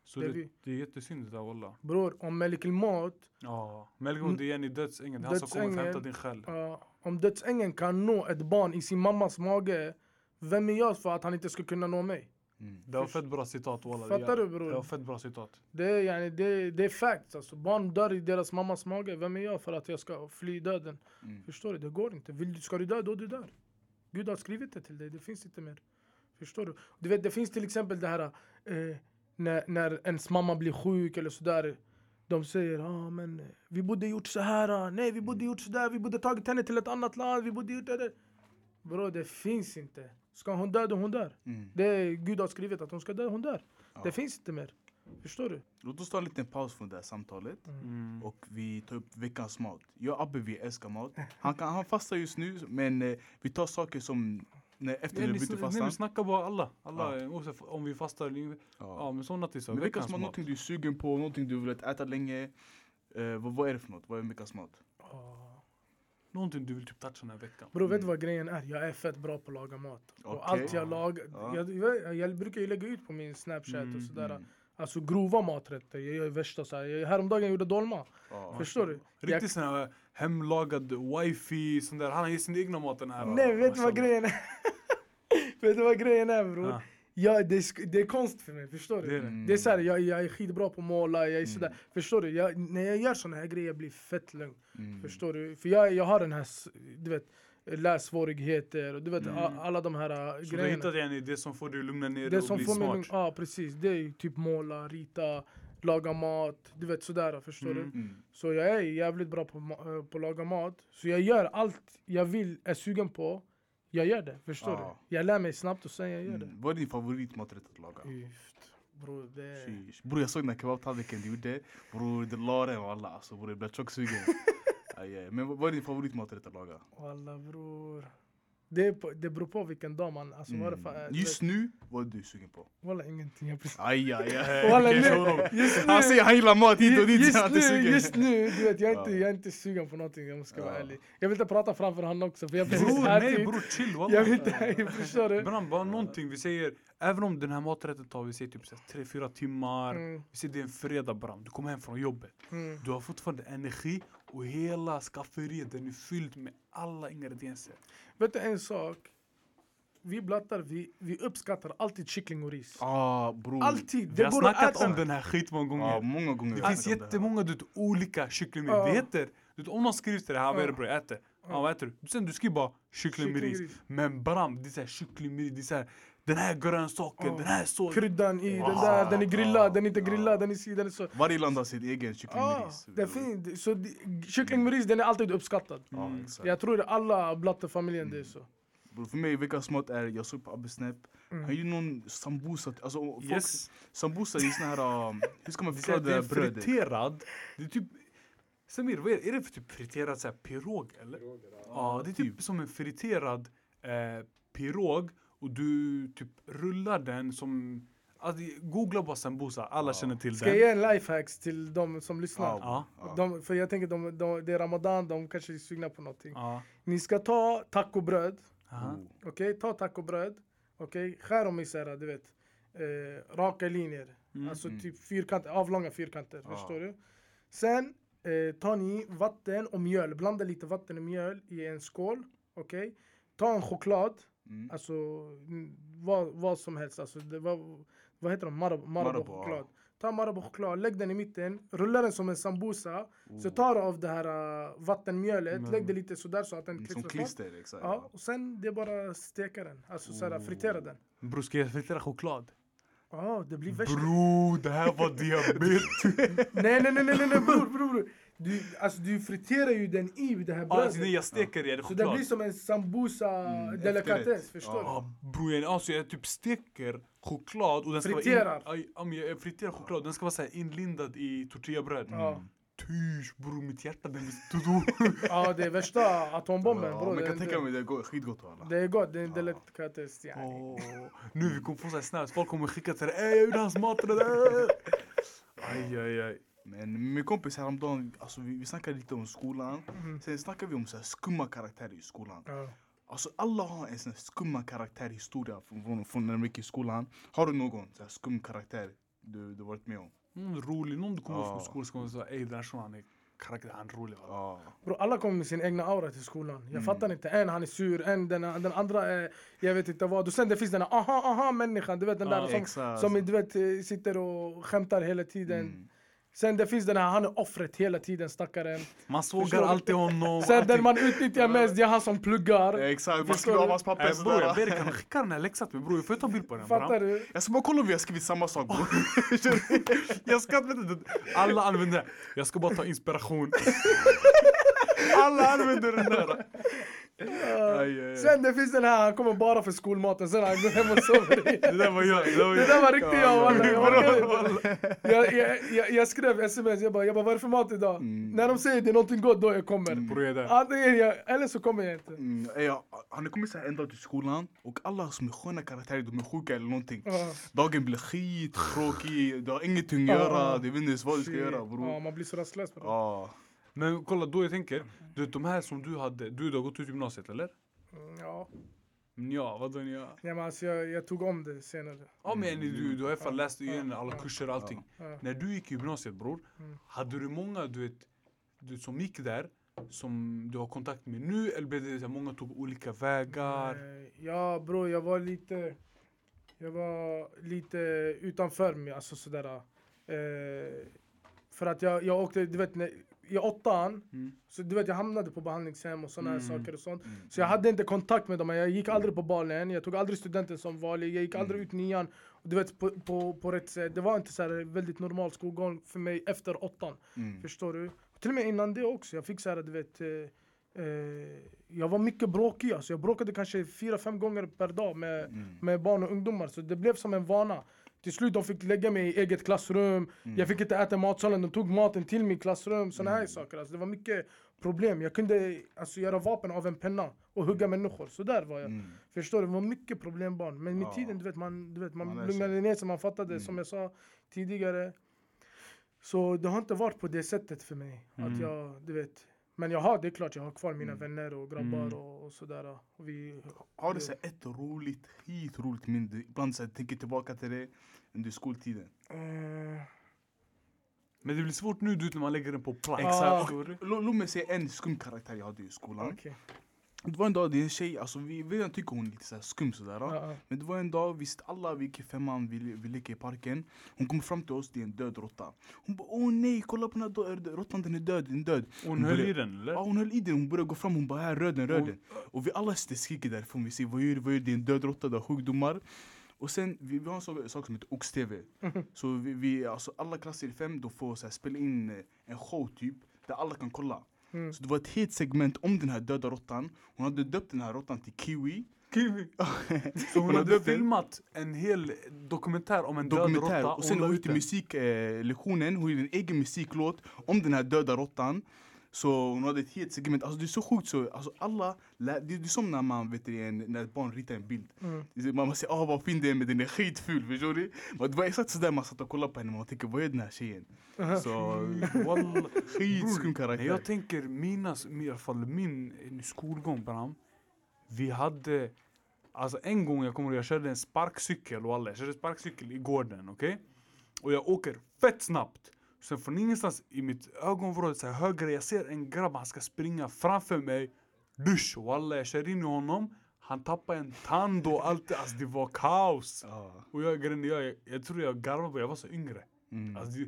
[SPEAKER 3] Så
[SPEAKER 1] det
[SPEAKER 3] det,
[SPEAKER 1] vi-
[SPEAKER 3] det är jättesynd det där walla.
[SPEAKER 1] Bror, om Melik Maut
[SPEAKER 3] Ja,
[SPEAKER 1] Mm.
[SPEAKER 3] det är en i dödsängen, det är han som kommer hämta din själ.
[SPEAKER 1] Ja, om dödsängeln kan nå ett barn i sin mammas mage, vem är jag för att han inte ska kunna nå mig?
[SPEAKER 2] Mm.
[SPEAKER 3] Det var fett bra citat walla.
[SPEAKER 1] Fattar du, bror?
[SPEAKER 3] Det var fett bra citat.
[SPEAKER 1] Det är, yani, det, det är facts alltså. Barn dör i deras mammas mage, vem är jag för att jag ska fly döden?
[SPEAKER 2] Mm.
[SPEAKER 1] Förstår du? Det går inte. Vill du, ska du dö, då du dör. Gud har skrivit det till dig, det finns inte mer. Förstår du? Du vet, det finns till exempel det här eh, när, när ens mamma blir sjuk eller sådär. De säger ah, men eh, vi borde gjort så här. ah. Nej, vi borde gjort sådär. Vi borde tagit henne till ett annat land. Vi borde gjort det. där." Bro, det finns inte. Ska hon dö, då hon dör.
[SPEAKER 2] Mm.
[SPEAKER 1] Det är Gud har skrivit att hon ska dö, hon dör.
[SPEAKER 2] Ja.
[SPEAKER 1] Det finns inte mer. Förstår du?
[SPEAKER 2] Låt oss ta en liten paus från det här samtalet
[SPEAKER 3] Mm.
[SPEAKER 2] och vi tar upp veckans mat. Jag och Abbe vi älskar mat. Han, kan, han fastar just nu men eh, vi tar saker som när, efter
[SPEAKER 3] ni,
[SPEAKER 2] byter
[SPEAKER 3] sn- nej,
[SPEAKER 2] fastan.
[SPEAKER 3] vi snackar bara alla. alla
[SPEAKER 2] Ja.
[SPEAKER 3] eh, oavsett om vi fastar. Ja
[SPEAKER 2] Ja.
[SPEAKER 3] men sådana till så.
[SPEAKER 2] Men veckans mat, någonting du är sugen på, någonting du vill äta länge. Eh, vad, vad är det för något? Vad är veckans mat?
[SPEAKER 1] Ah.
[SPEAKER 3] Någonting du vill typ toucha den här veckan.
[SPEAKER 1] Bro, vet du
[SPEAKER 2] Mm.
[SPEAKER 1] vad grejen är? Jag är fett bra på att laga mat.
[SPEAKER 2] Okej.
[SPEAKER 1] Och allt jag lagar,
[SPEAKER 2] Ja.
[SPEAKER 1] jag, jag, jag brukar ju lägga ut på min snapchat
[SPEAKER 3] Mm,
[SPEAKER 1] och sådär.
[SPEAKER 2] Mm.
[SPEAKER 1] Alltså grova maträtter, jag gör värsta såhär. Jag, häromdagen jag gjorde dolma.
[SPEAKER 2] Ja.
[SPEAKER 1] Förstår du? Jag,
[SPEAKER 3] Riktigt sån här hemlagad wifi, sån där. Han har gett sin egna mat den här.
[SPEAKER 1] nej, vet du vad grejen är? vet du vad grejen är bror?
[SPEAKER 3] Ja,
[SPEAKER 1] Ja, det, är, det är konst för mig, förstår du?
[SPEAKER 2] Mm.
[SPEAKER 1] Det är såhär, jag, jag är skitbra på att måla, jag är sådär.
[SPEAKER 2] Mm.
[SPEAKER 1] Förstår du? Jag, när jag gör såna här grejer jag blir fett lugn.
[SPEAKER 2] Mm.
[SPEAKER 1] Förstår du? För jag, jag har den här, du vet, lässvårigheter och du vet
[SPEAKER 2] Mm.
[SPEAKER 1] alla de här äh,
[SPEAKER 3] Så du
[SPEAKER 1] grejerna.
[SPEAKER 3] hittat yani, det som får dig lugna ner dig och bli smart.
[SPEAKER 1] ja precis. Det är typ måla, rita, laga mat, du vet sådär, förstår
[SPEAKER 3] Mm.
[SPEAKER 1] du?
[SPEAKER 2] Mm.
[SPEAKER 1] Så jag är jävligt bra på, äh, på att laga mat. Så jag gör allt jag vill, är sugen på, jag gör det, förstår
[SPEAKER 2] Ja.
[SPEAKER 1] du? Jag lär mig snabbt och sen jag gör
[SPEAKER 2] Mm. Vad är din favoritmaträtt att laga?
[SPEAKER 1] det. Uft, bro, det...
[SPEAKER 2] Sheesh. Bror jag såg den här kebabtallriken du gjorde. Bror det la den walla alltså bror jag blev tjocksugen. Men vad är din favoritmaträtt att laga?
[SPEAKER 1] Walla bror. Det, på, det beror på vilken dag man... Alltså, vad är det
[SPEAKER 2] Mm. Just nu, vad är du sugen på?
[SPEAKER 1] Walla ingenting. Jag precis.
[SPEAKER 2] Aj aj aj.
[SPEAKER 1] Walla, nu- just
[SPEAKER 2] Han säger han gillar mat hit och dit så han
[SPEAKER 1] Just nu, just nu, du vet, jag, är inte,
[SPEAKER 2] Ja.
[SPEAKER 1] jag är inte sugen på någonting om jag ska vara
[SPEAKER 2] Ja.
[SPEAKER 1] ärlig. Jag vill inte prata framför honom också för jag är precis
[SPEAKER 3] Bror
[SPEAKER 1] här
[SPEAKER 3] nej bror chill
[SPEAKER 1] Jag vill inte, förstår du?
[SPEAKER 3] Bram, bara någonting. Vi säger, även om den här maträtten tar vi säger typ 3-4 timmar.
[SPEAKER 1] Mm,
[SPEAKER 3] Vi säger det är en fredag Bram, du kommer hem från jobbet.
[SPEAKER 1] mm.
[SPEAKER 3] Du har fortfarande energi och hela skafferiet den är fylld med alla ingredienser.
[SPEAKER 1] Vet du en sak? Vi blattar, vi, vi uppskattar alltid kyckling och ris.
[SPEAKER 2] Ah bror.
[SPEAKER 1] Alltid!
[SPEAKER 3] Vi
[SPEAKER 1] Det
[SPEAKER 3] har
[SPEAKER 1] går att
[SPEAKER 3] snackat
[SPEAKER 1] äta.
[SPEAKER 3] om den här skit många gånger.
[SPEAKER 2] Ja, många gånger.
[SPEAKER 3] Det
[SPEAKER 2] har
[SPEAKER 3] finns
[SPEAKER 2] det
[SPEAKER 3] jättemånga du olika kycklingar.
[SPEAKER 1] Ja.
[SPEAKER 3] Vi äter, du om någon skriver till dig, "Ha, vad är det bror jag äter? Ja
[SPEAKER 1] Ja.
[SPEAKER 3] vad äter du? Sen du skriver bara kyckling med ris. Men bram, det är såhär kyckling med ris, det är såhär den här grönsaken,
[SPEAKER 1] Ja.
[SPEAKER 3] den här såsen.
[SPEAKER 1] Kryddan i den
[SPEAKER 2] Ah,
[SPEAKER 1] där, den är grillad, den är inte grillad, den är si, den är så.
[SPEAKER 2] Varje land har sin egen kyckling med ris.
[SPEAKER 1] det är fint. Så det- kyckling med ris, den är alltid uppskattad.
[SPEAKER 2] Ja,
[SPEAKER 3] Mm.
[SPEAKER 1] Jag tror alla blattefamiljen det är så.
[SPEAKER 2] Bror, för mig veckans mat är, jag såg på Abbe Snap,
[SPEAKER 1] Mm.
[SPEAKER 2] han gjorde någon sambusa, alltså folk,
[SPEAKER 3] Yes.
[SPEAKER 2] sambusa är sån här, um, hur ska man
[SPEAKER 3] Det är,
[SPEAKER 2] förklara det
[SPEAKER 3] det
[SPEAKER 2] här
[SPEAKER 3] är
[SPEAKER 2] brödet?
[SPEAKER 3] friterad, det är typ Samir, vad är, det? är det för typ friterad så här, pirog eller? Ja, det är typ som en friterad eh, pirog och du typ rullar den som... Alltså, googla bara sambusa, alla känner till
[SPEAKER 1] Ska
[SPEAKER 3] den.
[SPEAKER 1] jag ge en lifehacks till de som lyssnar?
[SPEAKER 3] Ja.
[SPEAKER 1] De, för jag tänker de, de, det är ramadan, de kanske är sugna på någonting.
[SPEAKER 3] Ja.
[SPEAKER 1] Ni ska ta tacobröd, okej? Ta tacobröd, okej? Skär dem i så här, du vet, eh, raka linjer.
[SPEAKER 3] Mm.
[SPEAKER 1] Alltså typ fyrkanter, avlånga fyrkanter, förstår du? Sen eh, tar ni vatten och mjöl, blanda lite vatten och mjöl i en skål, okej? Ta en choklad,
[SPEAKER 2] Mm.
[SPEAKER 1] alltså mm, vad, vad som helst, alltså det var, vad heter de? Marab, Marabou
[SPEAKER 2] Marabou,
[SPEAKER 1] choklad.
[SPEAKER 2] ja.
[SPEAKER 1] Ta Marabou choklad, lägg den i mitten, rulla den som en sambusa, så tar du av det här uh, vattenmjölet,
[SPEAKER 3] Mm.
[SPEAKER 1] lägg det lite sådär så att den
[SPEAKER 2] Som
[SPEAKER 1] klistrar fast.
[SPEAKER 2] klister, exakt.
[SPEAKER 1] Ja, och sen det är bara steka den, alltså såhär fritera den.
[SPEAKER 3] Bror, ska jag fritera choklad?
[SPEAKER 1] Ja, det blir värst.
[SPEAKER 3] Bro, det här var diabetes.
[SPEAKER 1] Nej nej nej nej nej, nej bror bror bror. Du, alltså du friterar ju den i det här
[SPEAKER 3] ah,
[SPEAKER 1] brödet.
[SPEAKER 3] när jag steker är det
[SPEAKER 1] Så det blir som en sambusa
[SPEAKER 2] Mm,
[SPEAKER 1] delikatess, förstår
[SPEAKER 2] Ja.
[SPEAKER 1] du?
[SPEAKER 3] Ah, bror, alltså, jag typ steker choklad och den ska
[SPEAKER 1] Friterar.
[SPEAKER 3] vara in, aj, ja, jag friterar choklad den ska vara så inlindad i tortillabröd.
[SPEAKER 1] Ja.
[SPEAKER 3] Tysch bror, mitt hjärta den visste du.
[SPEAKER 1] Ja det är värsta atombomben
[SPEAKER 2] Ja,
[SPEAKER 1] bror.
[SPEAKER 2] men
[SPEAKER 1] Det,
[SPEAKER 2] jag kan tänka
[SPEAKER 1] det,
[SPEAKER 2] mig det går skitgott walla.
[SPEAKER 1] det är gott, det är en delikatess. yani.
[SPEAKER 3] Nu vi kommer få så här snaps, folk kommer skicka till dig Ey jag gjorde hans mat det där. Aj aj aj.
[SPEAKER 2] Men min kompis häromdagen, alltså vi, vi snackade lite om skolan.
[SPEAKER 1] Mhm.
[SPEAKER 2] Sen snackade vi om så här skumma karaktärer i skolan.
[SPEAKER 1] Ja.
[SPEAKER 2] Alltså alla har en sån här skumma karaktärhistoria från, från, från när de gick i skolan. Har du någon så här skum karaktär du, du varit med om?
[SPEAKER 3] Mm, rolig, någon du kommer
[SPEAKER 2] Ja.
[SPEAKER 3] från skolan så kommer säga ey den här shunon är karaktär, han är rolig. va?"
[SPEAKER 2] Ja.
[SPEAKER 1] Bror alla kommer med sin egna aura till skolan. Jag
[SPEAKER 2] Mm.
[SPEAKER 1] fattar inte. En han är sur, en den, den andra är jag vet inte vad. Och sen det finns den här aha aha människan. Du vet den
[SPEAKER 3] Ja,
[SPEAKER 1] där som,
[SPEAKER 2] Exakt.
[SPEAKER 1] som du vet sitter och skämtar hela tiden.
[SPEAKER 2] Mm.
[SPEAKER 1] Sen det finns den här, han är offret hela tiden stackaren.
[SPEAKER 3] Man sågar alltid honom.
[SPEAKER 1] Sen den man utnyttjar mest, det är han som pluggar.
[SPEAKER 2] Exakt, man skriver av hans papper
[SPEAKER 3] Ey bror jag ber dig kan du skicka den här läxan till mig bror? Får jag ta bild på den?
[SPEAKER 1] Fattar du?
[SPEAKER 2] Jag ska bara kolla om vi har skrivit samma sak bror.
[SPEAKER 3] Jag ska inte, alla använder det. Jag ska bara ta inspiration. Alla använder den där.
[SPEAKER 2] Aj, aj, aj.
[SPEAKER 1] Sen det finns den här, han kommer bara för skolmaten, sen han går hem och sover igen.
[SPEAKER 3] Det där var jag. Det där var
[SPEAKER 1] Det
[SPEAKER 3] jag.
[SPEAKER 1] där var riktigt jag. Jag, jag, jag, jag, skrev sms, jag bara, jag bara vad är det för mat idag?
[SPEAKER 2] Mm.
[SPEAKER 1] När de säger det är någonting gott då jag kommer.
[SPEAKER 3] Där.
[SPEAKER 1] Antingen jag, eller så kommer jag inte.
[SPEAKER 2] Mm, han har kommit så här en dag till skolan och alla som är sköna karaktärer, de är sjuka eller någonting.
[SPEAKER 1] Ja.
[SPEAKER 2] Dagen blir skittråkig, du har ingenting att
[SPEAKER 1] Ja.
[SPEAKER 2] göra, du vet inte ens vad du ska göra
[SPEAKER 1] Ja,
[SPEAKER 2] bror.
[SPEAKER 1] man blir så rastlös.
[SPEAKER 2] Ja.
[SPEAKER 3] Men kolla då jag tänker, du vet de här som du hade, du, du har gått ut gymnasiet eller?
[SPEAKER 1] Mm, Ja,
[SPEAKER 3] Ja, vadå ja?
[SPEAKER 1] ja men alltså, jag, jag tog om det senare.
[SPEAKER 3] Ja men du, du har i alla fall läst igen
[SPEAKER 1] ja,
[SPEAKER 3] alla
[SPEAKER 1] ja,
[SPEAKER 3] kurser och allting.
[SPEAKER 1] Ja.
[SPEAKER 3] När du gick i gymnasiet bror,
[SPEAKER 1] Mm.
[SPEAKER 3] hade du många du vet, du, som gick där som du har kontakt med nu eller blev det så många tog olika vägar?
[SPEAKER 1] Ja bror, jag var lite... Jag var lite utanför mig, alltså sådär. Eh, för att jag, jag åkte, du vet, när, i åttan,
[SPEAKER 3] Mm.
[SPEAKER 1] så du vet jag hamnade på behandlingshem och sådana
[SPEAKER 3] Mm.
[SPEAKER 1] saker och sånt.
[SPEAKER 2] Mm.
[SPEAKER 1] Så jag hade inte kontakt med dem, jag gick aldrig på balen, jag tog aldrig studenten som vanlig, jag gick aldrig
[SPEAKER 2] Mm.
[SPEAKER 1] ut nian. Du vet, på, på, på rätt sätt. Det var inte så här väldigt normal skolgång för mig efter åttan.
[SPEAKER 2] Mm.
[SPEAKER 1] Förstår du? Till och med innan det också. Jag fick så här, du vet. Eh, eh, jag var mycket bråkig alltså. Jag bråkade kanske fyra, fem gånger per dag med,
[SPEAKER 2] Mm.
[SPEAKER 1] med barn och ungdomar. Så det blev som en vana. Till slut de fick lägga mig i eget klassrum.
[SPEAKER 2] Mm.
[SPEAKER 1] Jag fick inte äta i matsalen. De tog maten till mitt klassrum. Här
[SPEAKER 2] Mm.
[SPEAKER 1] saker. Alltså, det var mycket problem. Jag kunde alltså, göra vapen av en penna och hugga människor. Så där var jag.
[SPEAKER 2] Mm.
[SPEAKER 1] Förstår du? Det var mycket problembarn. Men med
[SPEAKER 2] Ja.
[SPEAKER 1] tiden, du vet, man, du vet, man
[SPEAKER 2] Man
[SPEAKER 1] lugnade ner sig. Man fattade,
[SPEAKER 2] Mm.
[SPEAKER 1] som jag sa tidigare. Så det har inte varit på det sättet för mig.
[SPEAKER 3] Mm.
[SPEAKER 1] Att jag, du vet. Men jag har, det är klart, jag har kvar mina
[SPEAKER 2] Mm.
[SPEAKER 1] vänner och grabbar
[SPEAKER 3] Mm.
[SPEAKER 1] och, och sådär. Och vi,
[SPEAKER 2] Har du så ett roligt, skitroligt minne? Ibland så här, tänker tillbaka till det under skoltiden.
[SPEAKER 1] eh,
[SPEAKER 3] Men det blir svårt nu du när man lägger den på plats.
[SPEAKER 1] Exakt.
[SPEAKER 2] Lå- Låt mig säga en skum karaktär jag hade i skolan.
[SPEAKER 1] okej.
[SPEAKER 2] Det var en dag, det är en tjej, alltså vi redan tycker hon är lite så skum sådär.
[SPEAKER 1] Ja.
[SPEAKER 2] Men det var en dag, vi sitter alla, vi gick i femman, vi, vi leker i parken. Hon kommer fram till oss, det är en död råtta. Hon bara åh nej, kolla på den här råttan, den är död, den är död.
[SPEAKER 3] Hon höll
[SPEAKER 2] börjar-
[SPEAKER 3] i den eller?
[SPEAKER 2] Ja hon höll i den, hon började gå fram, hon bara här röd den, röd den. Och vi alla sitter och skriker därifrån, vi säger vad gör du, vad gör du, det är en död råtta, det har sjukdomar. Och sen, vi, vi har en sak, sak som heter Ox-TV. Så vi, vi, alltså alla klasser i fem, de får så här, spela in eh, en show typ, där alla kan kolla.
[SPEAKER 1] Mm.
[SPEAKER 2] Så det var ett helt segment om den här döda råttan. Hon hade döpt den här råttan till Kiwi.
[SPEAKER 3] Kiwi. Så hon hade filmat en hel dokumentär om en död
[SPEAKER 2] dokumentär
[SPEAKER 3] råtta
[SPEAKER 2] och sen
[SPEAKER 3] la
[SPEAKER 2] hon
[SPEAKER 3] ut
[SPEAKER 2] ut i musiklektionen, hon gjorde en egen musiklåt om den här döda råttan. Så hon hade ett helt segment, alltså det är så sjukt så, alltså alla, det, det är som när man vet du, en, när ett barn ritar en bild.
[SPEAKER 1] Mm.
[SPEAKER 2] Man säger ah vad fin den är men den är skitful, förstår du? Men det var exakt sådär man satt och kollade på henne, man tänker vad är den här tjejen? Så,
[SPEAKER 3] Walla.
[SPEAKER 2] skitskum karaktär.
[SPEAKER 3] jag tänker mina, i alla fall min skolgång Bram. Vi hade, alltså en gång jag kommer jag körde en sparkcykel och alla, jag körde sparkcykel i gården, okej? Och jag åker fett snabbt. Sen från ingenstans i mitt ögonvrå, så här jag ser en grabb, han ska springa framför mig. Dusch, walla jag kör in i honom. Han tappar en tand och allt, alltså det var kaos.
[SPEAKER 2] Ja.
[SPEAKER 3] Och jag, jag, jag tror jag garvade jag var så yngre.
[SPEAKER 2] Mm.
[SPEAKER 3] Alltså,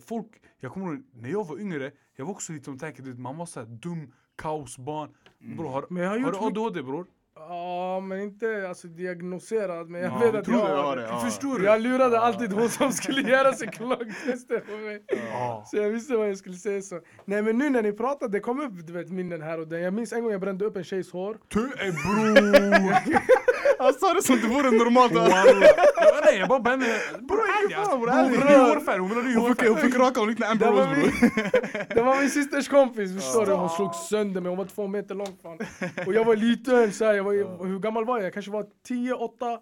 [SPEAKER 3] folk, jag kommer ihåg, när jag var yngre, jag var också lite som tänker, du vet, man var såhär dum kaosbarn. Bror, har,
[SPEAKER 1] Men jag har
[SPEAKER 3] har du ADHD bror?
[SPEAKER 1] Ja, men inte alltså, diagnoserad. Men jag
[SPEAKER 3] Ja,
[SPEAKER 1] vet att
[SPEAKER 2] tror
[SPEAKER 1] jag
[SPEAKER 2] det.
[SPEAKER 1] det.
[SPEAKER 2] Ja.
[SPEAKER 3] Förstår du?
[SPEAKER 1] Jag lurade alltid hon som skulle göra psykologtester på mig.
[SPEAKER 3] Ja.
[SPEAKER 1] Så jag visste vad jag skulle säga så. Nej men nu när ni pratade, det kom upp du vet, minnen här och där. Jag minns en gång jag brände upp en tjejs hår.
[SPEAKER 3] Du är bror!
[SPEAKER 2] Han sa det som det vore normalt.
[SPEAKER 3] Nej jag bara brände, bror ärligt
[SPEAKER 2] fan,
[SPEAKER 3] alltså.
[SPEAKER 2] bror,
[SPEAKER 3] Hon
[SPEAKER 2] ärligt.
[SPEAKER 3] ville ny hårfärg, hon
[SPEAKER 2] Hon fick, hon
[SPEAKER 3] hårfärg.
[SPEAKER 2] raka och likna Amber Rose bror.
[SPEAKER 1] det var min systers kompis, förstår du? Hon slog sönder mig, hon var två meter lång fan. Och jag var liten, så här, jag var, hur gammal var jag? Jag kanske var 10, 8.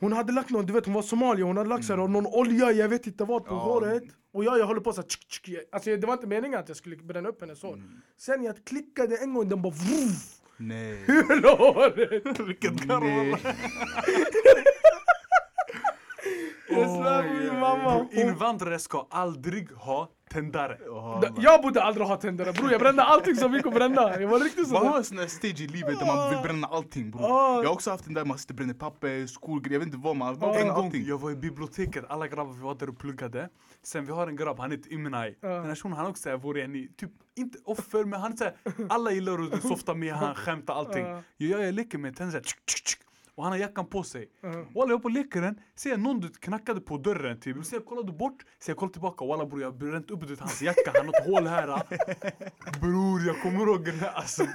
[SPEAKER 1] Hon hade lagt någon, du vet hon var somalier, hon hade lagt här, någon olja, jag vet inte vad, på
[SPEAKER 2] Ja.
[SPEAKER 1] håret. Och jag, jag håller på så här, tsk, tsk, alltså det var inte meningen att jag skulle bränna upp hennes hår. Sen jag klickade en gång, den bara vruf,
[SPEAKER 2] Nej.
[SPEAKER 1] hela håret.
[SPEAKER 2] Vilket garv.
[SPEAKER 1] Jag svär på min mamma.
[SPEAKER 3] Invandrare ska aldrig ha tändare.
[SPEAKER 1] Da- Jag borde aldrig ha tändare bror, jag brände allting som gick att bränna. Jag var riktigt
[SPEAKER 2] Man har en sån här stage i livet där man vill bränna allting bror.
[SPEAKER 1] Ah.
[SPEAKER 2] Jag har också haft den där man sitter och bränner papper, skolgrejer, jag vet inte vad man,
[SPEAKER 1] Ah.
[SPEAKER 2] bränner
[SPEAKER 3] En gång,
[SPEAKER 2] allting.
[SPEAKER 3] jag var i biblioteket, alla grabbar vi var där och pluggade. Sen vi har en grabb, han heter Iminai.
[SPEAKER 1] Ja.
[SPEAKER 3] Den här shunon han också såhär, vore en typ, inte offer men han är såhär, alla gillar att softa med han, skämta allting.
[SPEAKER 1] Ja.
[SPEAKER 3] Jag, jag leker med tänder och han har jackan på sig.
[SPEAKER 1] Ja.
[SPEAKER 3] Walla jag var på leker den, ser jag någon du knackade på dörren typ. Så jag kollade bort, så jag kollade tillbaka, walla bror jag har bränt upp du vet, hans jacka, han har ett hål här. Bror jag kommer ihåg den här alltså.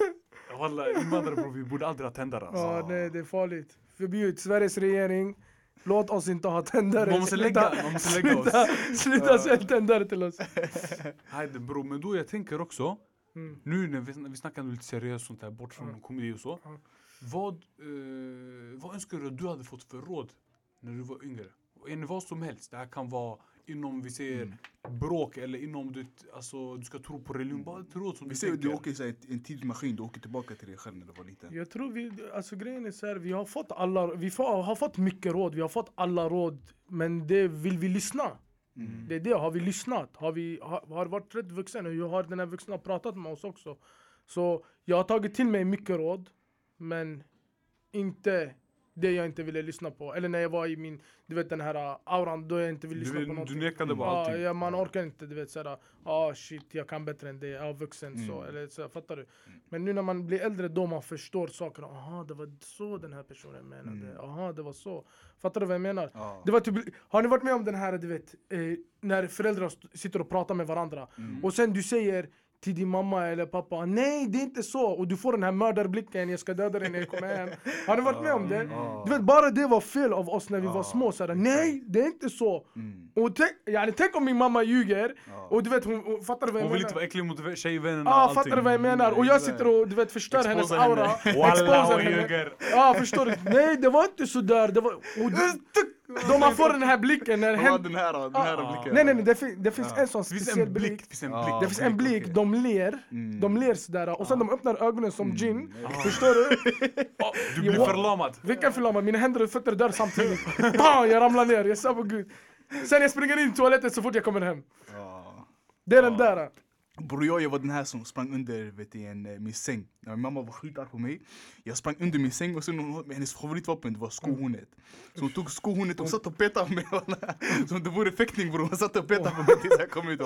[SPEAKER 3] Walla invandrare bror vi borde aldrig ha tändare alltså.
[SPEAKER 1] Ja, nej det är farligt. Förbjud Sveriges regering. Låt oss inte ha tändare.
[SPEAKER 3] Man måste lägga, man måste lägga oss.
[SPEAKER 1] Sluta, sälja tändare till oss.
[SPEAKER 3] Hayde bror, men då jag tänker också,
[SPEAKER 1] Mm.
[SPEAKER 3] nu när vi, när vi snackar lite seriöst sånt här, bort från
[SPEAKER 1] Ja.
[SPEAKER 3] komedi och så.
[SPEAKER 1] Ja.
[SPEAKER 3] Vad, eh, vad önskar du att du hade fått för råd när du var yngre? En vad som helst, det här kan vara inom, vi säger,
[SPEAKER 2] Mm.
[SPEAKER 3] bråk eller inom, du, alltså, du ska tro på religion, bara ett råd som
[SPEAKER 2] Vi
[SPEAKER 3] du
[SPEAKER 2] säger att du
[SPEAKER 3] tänker.
[SPEAKER 2] åker i så här en tidsmaskin, du åker tillbaka till dig själv när du var liten.
[SPEAKER 1] Jag tror vi, alltså grejen är så här, vi har fått alla, vi får, har fått mycket råd, vi har fått alla råd. Men det vill vi lyssna?
[SPEAKER 2] Mm.
[SPEAKER 1] Det är det, har vi lyssnat? Har vi har, har varit rätt vuxen? Och jag har den här vuxna pratat med oss också? Så jag har tagit till mig mycket råd, men inte det jag inte ville lyssna på. Eller när jag var i min, du vet den här uh, auran då jag inte ville
[SPEAKER 3] Du,
[SPEAKER 1] lyssna på
[SPEAKER 3] vill, du
[SPEAKER 1] någonting.
[SPEAKER 3] nekade på allting.
[SPEAKER 1] ja, man orkar inte, du vet såhär, ah shit jag kan bättre än det, jag är vuxen så,
[SPEAKER 2] Mm.
[SPEAKER 1] eller så, fattar du? Men nu när man blir äldre då man förstår saker, aha det var så den här personen menade,
[SPEAKER 2] Mm.
[SPEAKER 1] aha det var så. Fattar du vad jag menar?
[SPEAKER 2] Ja.
[SPEAKER 1] Det var typ, har ni varit med om den här, du vet, eh, när föräldrar sitter och pratar med varandra
[SPEAKER 2] Mm.
[SPEAKER 1] och sen du säger till din mamma eller pappa, nej det är inte så, och du får den här mördarblicken, jag ska döda dig när jag kommer hem. Har ni varit med om det? Du vet, bara det var fel av oss när vi var små, såhär, nej det är inte så.
[SPEAKER 2] Mm.
[SPEAKER 1] Och tänk, yani, tänk om min mamma ljuger, och du vet hon, hon fattar du vad jag
[SPEAKER 3] Hon vill inte vara äcklig mot tjejvännerna
[SPEAKER 1] ah, fattar du vad jag menar? Och jag sitter och du vet förstör hennes aura,
[SPEAKER 3] Walla hon ljuger.
[SPEAKER 1] Ja förstår du? Nej det var inte sådär, det var... Och, då man får den här blicken när
[SPEAKER 2] Ja,
[SPEAKER 1] hen...
[SPEAKER 2] den här, den här
[SPEAKER 3] Ah.
[SPEAKER 2] blicken.
[SPEAKER 1] Nej nej nej, det, fin- det finns
[SPEAKER 2] Ja.
[SPEAKER 1] en sån
[SPEAKER 3] Det finns
[SPEAKER 1] speciell
[SPEAKER 3] en
[SPEAKER 1] blick.
[SPEAKER 3] blick, det finns en blick.
[SPEAKER 1] Det finns en
[SPEAKER 2] blick,
[SPEAKER 1] blick,
[SPEAKER 2] okej.
[SPEAKER 1] de ler,
[SPEAKER 2] Mm.
[SPEAKER 1] de ler sådär och sen de öppnar ögonen som gin.
[SPEAKER 2] Ja.
[SPEAKER 1] Förstår du?
[SPEAKER 3] Du blir förlamad.
[SPEAKER 1] Vilken förlamad, mina händer och fötter dör samtidigt. Bam, jag ramlar ner, jag sa på gud. Sen jag springer in i toaletten så fort jag kommer hem. Det är den där.
[SPEAKER 2] Bror jag, jag var den här som sprang under vet du, en, eh, min säng. När min mamma var skitarg på mig. Jag sprang under min säng och sen hon, hennes favoritvapen det var skohornet. Så hon tog skohornet och satt och petade på mig. Som det vore fäktning bror. Hon satt och petade på mig tills jag kom ut.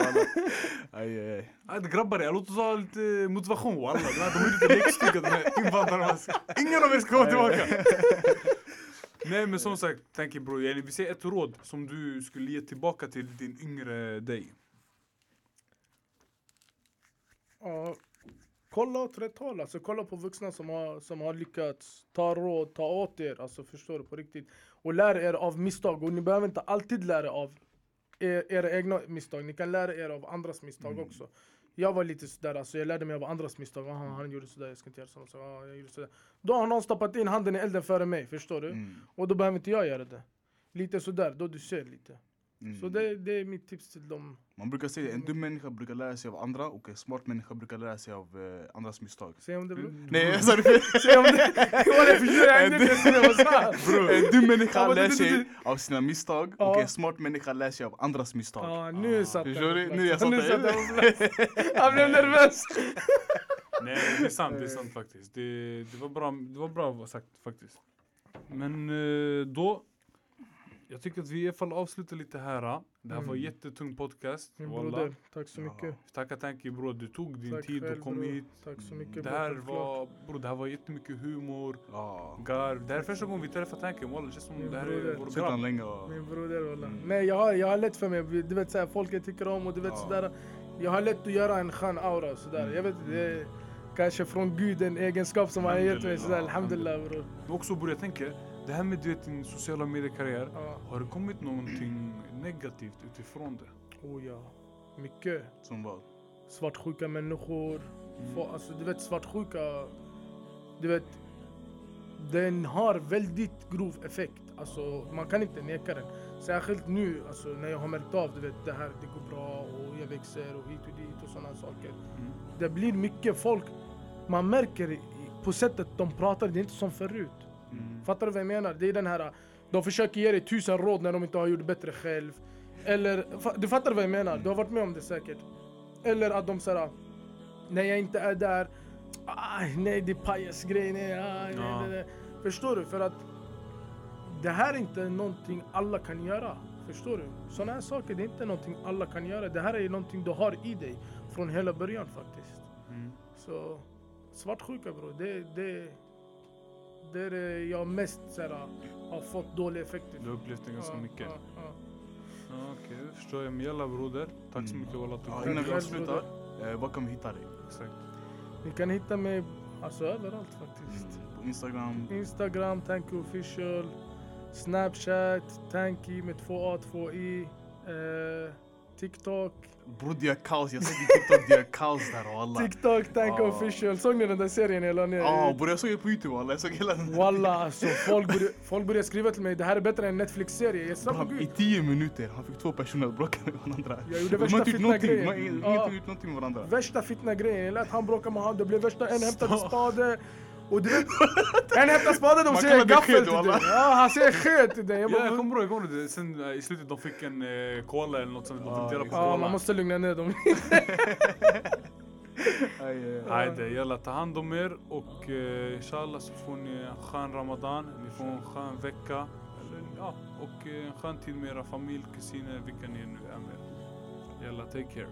[SPEAKER 2] Aj, aj,
[SPEAKER 3] grabbar, jag låt oss ha lite motivation walla. De är lite lekstuga de här invandrarna. Ingen av er ska komma tillbaka. Nej men som sagt, er bror, vi säger ett råd som du skulle ge tillbaka till din yngre dig.
[SPEAKER 1] Ja. kolla åt rätt håll. Alltså kolla på vuxna som har, som har lyckats ta råd, ta åt er. Alltså förstår du på riktigt. Och lär er av misstag. Och ni behöver inte alltid lära av er, era egna misstag. Ni kan lära er av andras misstag
[SPEAKER 2] Mm.
[SPEAKER 1] också. Jag var lite sådär, alltså jag lärde mig av andras misstag. Aha, han gjorde sådär, jag ska inte göra så. så ah, jag gjorde sådär. Då har någon stoppat in handen i elden före mig, förstår du?
[SPEAKER 2] Mm.
[SPEAKER 1] Och då behöver inte jag göra det. Lite sådär, då du ser lite.
[SPEAKER 2] Mm.
[SPEAKER 1] Så det, det är mitt tips till dem.
[SPEAKER 2] Man brukar säga en dum människa brukar lära sig av andra och en smart människa brukar lära sig av eh, andras misstag.
[SPEAKER 1] Säg om det bror.
[SPEAKER 2] Nej, jag sa det fel.
[SPEAKER 1] Säg om det! Förstår jag inte jag
[SPEAKER 2] en dum människa lär sig av sina misstag och en smart människa lär sig av andras misstag.
[SPEAKER 1] Ja, nu satt den
[SPEAKER 2] Förstår
[SPEAKER 1] på
[SPEAKER 2] du?
[SPEAKER 1] plats.
[SPEAKER 2] Nu jag satt
[SPEAKER 1] satt. Han blev nervös.
[SPEAKER 3] Nej, det är sant, det är sant faktiskt. Det, det, var, bra, det var bra sagt faktiskt. Men eh, då, jag tycker att vi i alla fall avslutar lite här. Det här var en
[SPEAKER 1] Mm.
[SPEAKER 3] jättetung podcast.
[SPEAKER 1] Min broder, tack så
[SPEAKER 2] Ja.
[SPEAKER 1] mycket.
[SPEAKER 3] Tackar Tanki bror, du tog din
[SPEAKER 1] Tack
[SPEAKER 3] tid och kom
[SPEAKER 1] bror.
[SPEAKER 3] hit.
[SPEAKER 1] Tack så mycket
[SPEAKER 3] Det här
[SPEAKER 1] självklart.
[SPEAKER 3] var, bror, det här var jättemycket humor,
[SPEAKER 2] Ja.
[SPEAKER 3] garv. Det här är första gången vi träffar Tanki. Wallah, det känns som
[SPEAKER 1] Min
[SPEAKER 3] det här
[SPEAKER 1] broder.
[SPEAKER 3] är vår grabb.
[SPEAKER 2] länge och...
[SPEAKER 1] Min broder walla.
[SPEAKER 2] Mm.
[SPEAKER 1] Nej jag har, jag har lätt för mig, du vet såhär, folk jag tycker om och du vet
[SPEAKER 2] Ja.
[SPEAKER 1] sådär. Jag har lätt att göra en skön aura sådär.
[SPEAKER 2] Mm.
[SPEAKER 1] Jag vet det är kanske från gud en egenskap som han har gett mig sådär.
[SPEAKER 3] Alhamdulillah.
[SPEAKER 1] Alhamdulillah bror.
[SPEAKER 3] Också bror, jag tänker, det här med du vet, din sociala mediekarriär.
[SPEAKER 1] Ja.
[SPEAKER 3] Har det kommit någonting negativt utifrån det?
[SPEAKER 1] Oh ja. Mycket.
[SPEAKER 2] Som vad?
[SPEAKER 1] Svartsjuka människor.
[SPEAKER 3] Mm.
[SPEAKER 1] Alltså du vet svartsjuka. Du vet. Den har väldigt grov effekt. Alltså man kan inte neka den. Särskilt nu alltså, när jag har märkt av du vet, det här det går bra och jag växer och hit och dit och sådana saker.
[SPEAKER 3] Mm.
[SPEAKER 1] Det blir mycket folk. Man märker på sättet de pratar, det är inte som förut.
[SPEAKER 3] Mm.
[SPEAKER 1] Fattar du vad jag menar? Det är den här, de försöker ge dig tusen råd när de inte har gjort bättre själv. Eller, du fattar vad jag menar? Du har varit med om det säkert. Eller att de säger, när jag inte är där, aj, nej det är pajasgrej, nej, aj, nej,
[SPEAKER 3] Ja.
[SPEAKER 1] nej, nej. Förstår du? För att det här är inte någonting alla kan göra. Förstår du? Sådana här saker, det är inte någonting alla kan göra. Det här är någonting du har i dig från hela början faktiskt.
[SPEAKER 3] Mm.
[SPEAKER 1] Så svartsjuka bror, det, det, det är det jag mest såhär, har fått dålig effekt
[SPEAKER 3] Du har upplevt det ganska
[SPEAKER 1] Ja,
[SPEAKER 3] mycket.
[SPEAKER 1] ja, ja.
[SPEAKER 3] Ja, Okej, det förstår jag. Men jalla broder. Tack så
[SPEAKER 2] Mm.
[SPEAKER 3] mycket walla att du
[SPEAKER 2] Ja, innan vi avslutar, eh, var kan vi hitta dig?
[SPEAKER 3] Exakt.
[SPEAKER 1] Ni kan hitta mig alltså överallt faktiskt.
[SPEAKER 2] På Instagram?
[SPEAKER 1] Instagram, Tanky official. Snapchat, Tanky med två A, två I. Eh, TikTok.
[SPEAKER 2] Bror det är kaos, jag såg din TikTok, det är kaos där walla.
[SPEAKER 1] TikTok, Tanky
[SPEAKER 2] Ah.
[SPEAKER 1] official. Såg ni den där serien jag la ner?
[SPEAKER 2] Ja bror jag såg det på youtube walla, jag såg hela den.
[SPEAKER 1] Walla alltså, folk började, folk började skriva till mig det här är bättre än Netflix-serie. Jag svär på
[SPEAKER 2] Bro, I
[SPEAKER 1] gud.
[SPEAKER 2] tio minuter, han fick två personer att bråka med varandra.
[SPEAKER 1] Jag gjorde värsta
[SPEAKER 2] inte gjort
[SPEAKER 1] fitna
[SPEAKER 2] någonting, de
[SPEAKER 1] grejen.
[SPEAKER 2] har inte gjort någonting med varandra.
[SPEAKER 1] Värsta fitna grejen, jag lät han bråka med han, det blev värsta, en hämtade
[SPEAKER 3] Stopp.
[SPEAKER 1] Och du en hämtar spade, de
[SPEAKER 2] Man
[SPEAKER 1] säger gaffel till dig. Ja, han säger sked till dig. Jag
[SPEAKER 3] Ja,
[SPEAKER 1] bara,
[SPEAKER 3] jag kommer ihåg, jag kommer ihåg det. Sen eh, i slutet de fick en eh, cola eller något sånt. De
[SPEAKER 2] Ja,
[SPEAKER 3] fick dela på
[SPEAKER 1] ja, man
[SPEAKER 3] cola.
[SPEAKER 1] måste lugna ner dem.
[SPEAKER 2] Aj, aj, aj.
[SPEAKER 3] Hajde, jalla ta hand om er och eh, inshallah så får ni en skön ramadan. Ni får en skön vecka. Eller, ja, och eh, en skön tid med era familj, kusiner, vilka ni nu är med. Jalla, take care.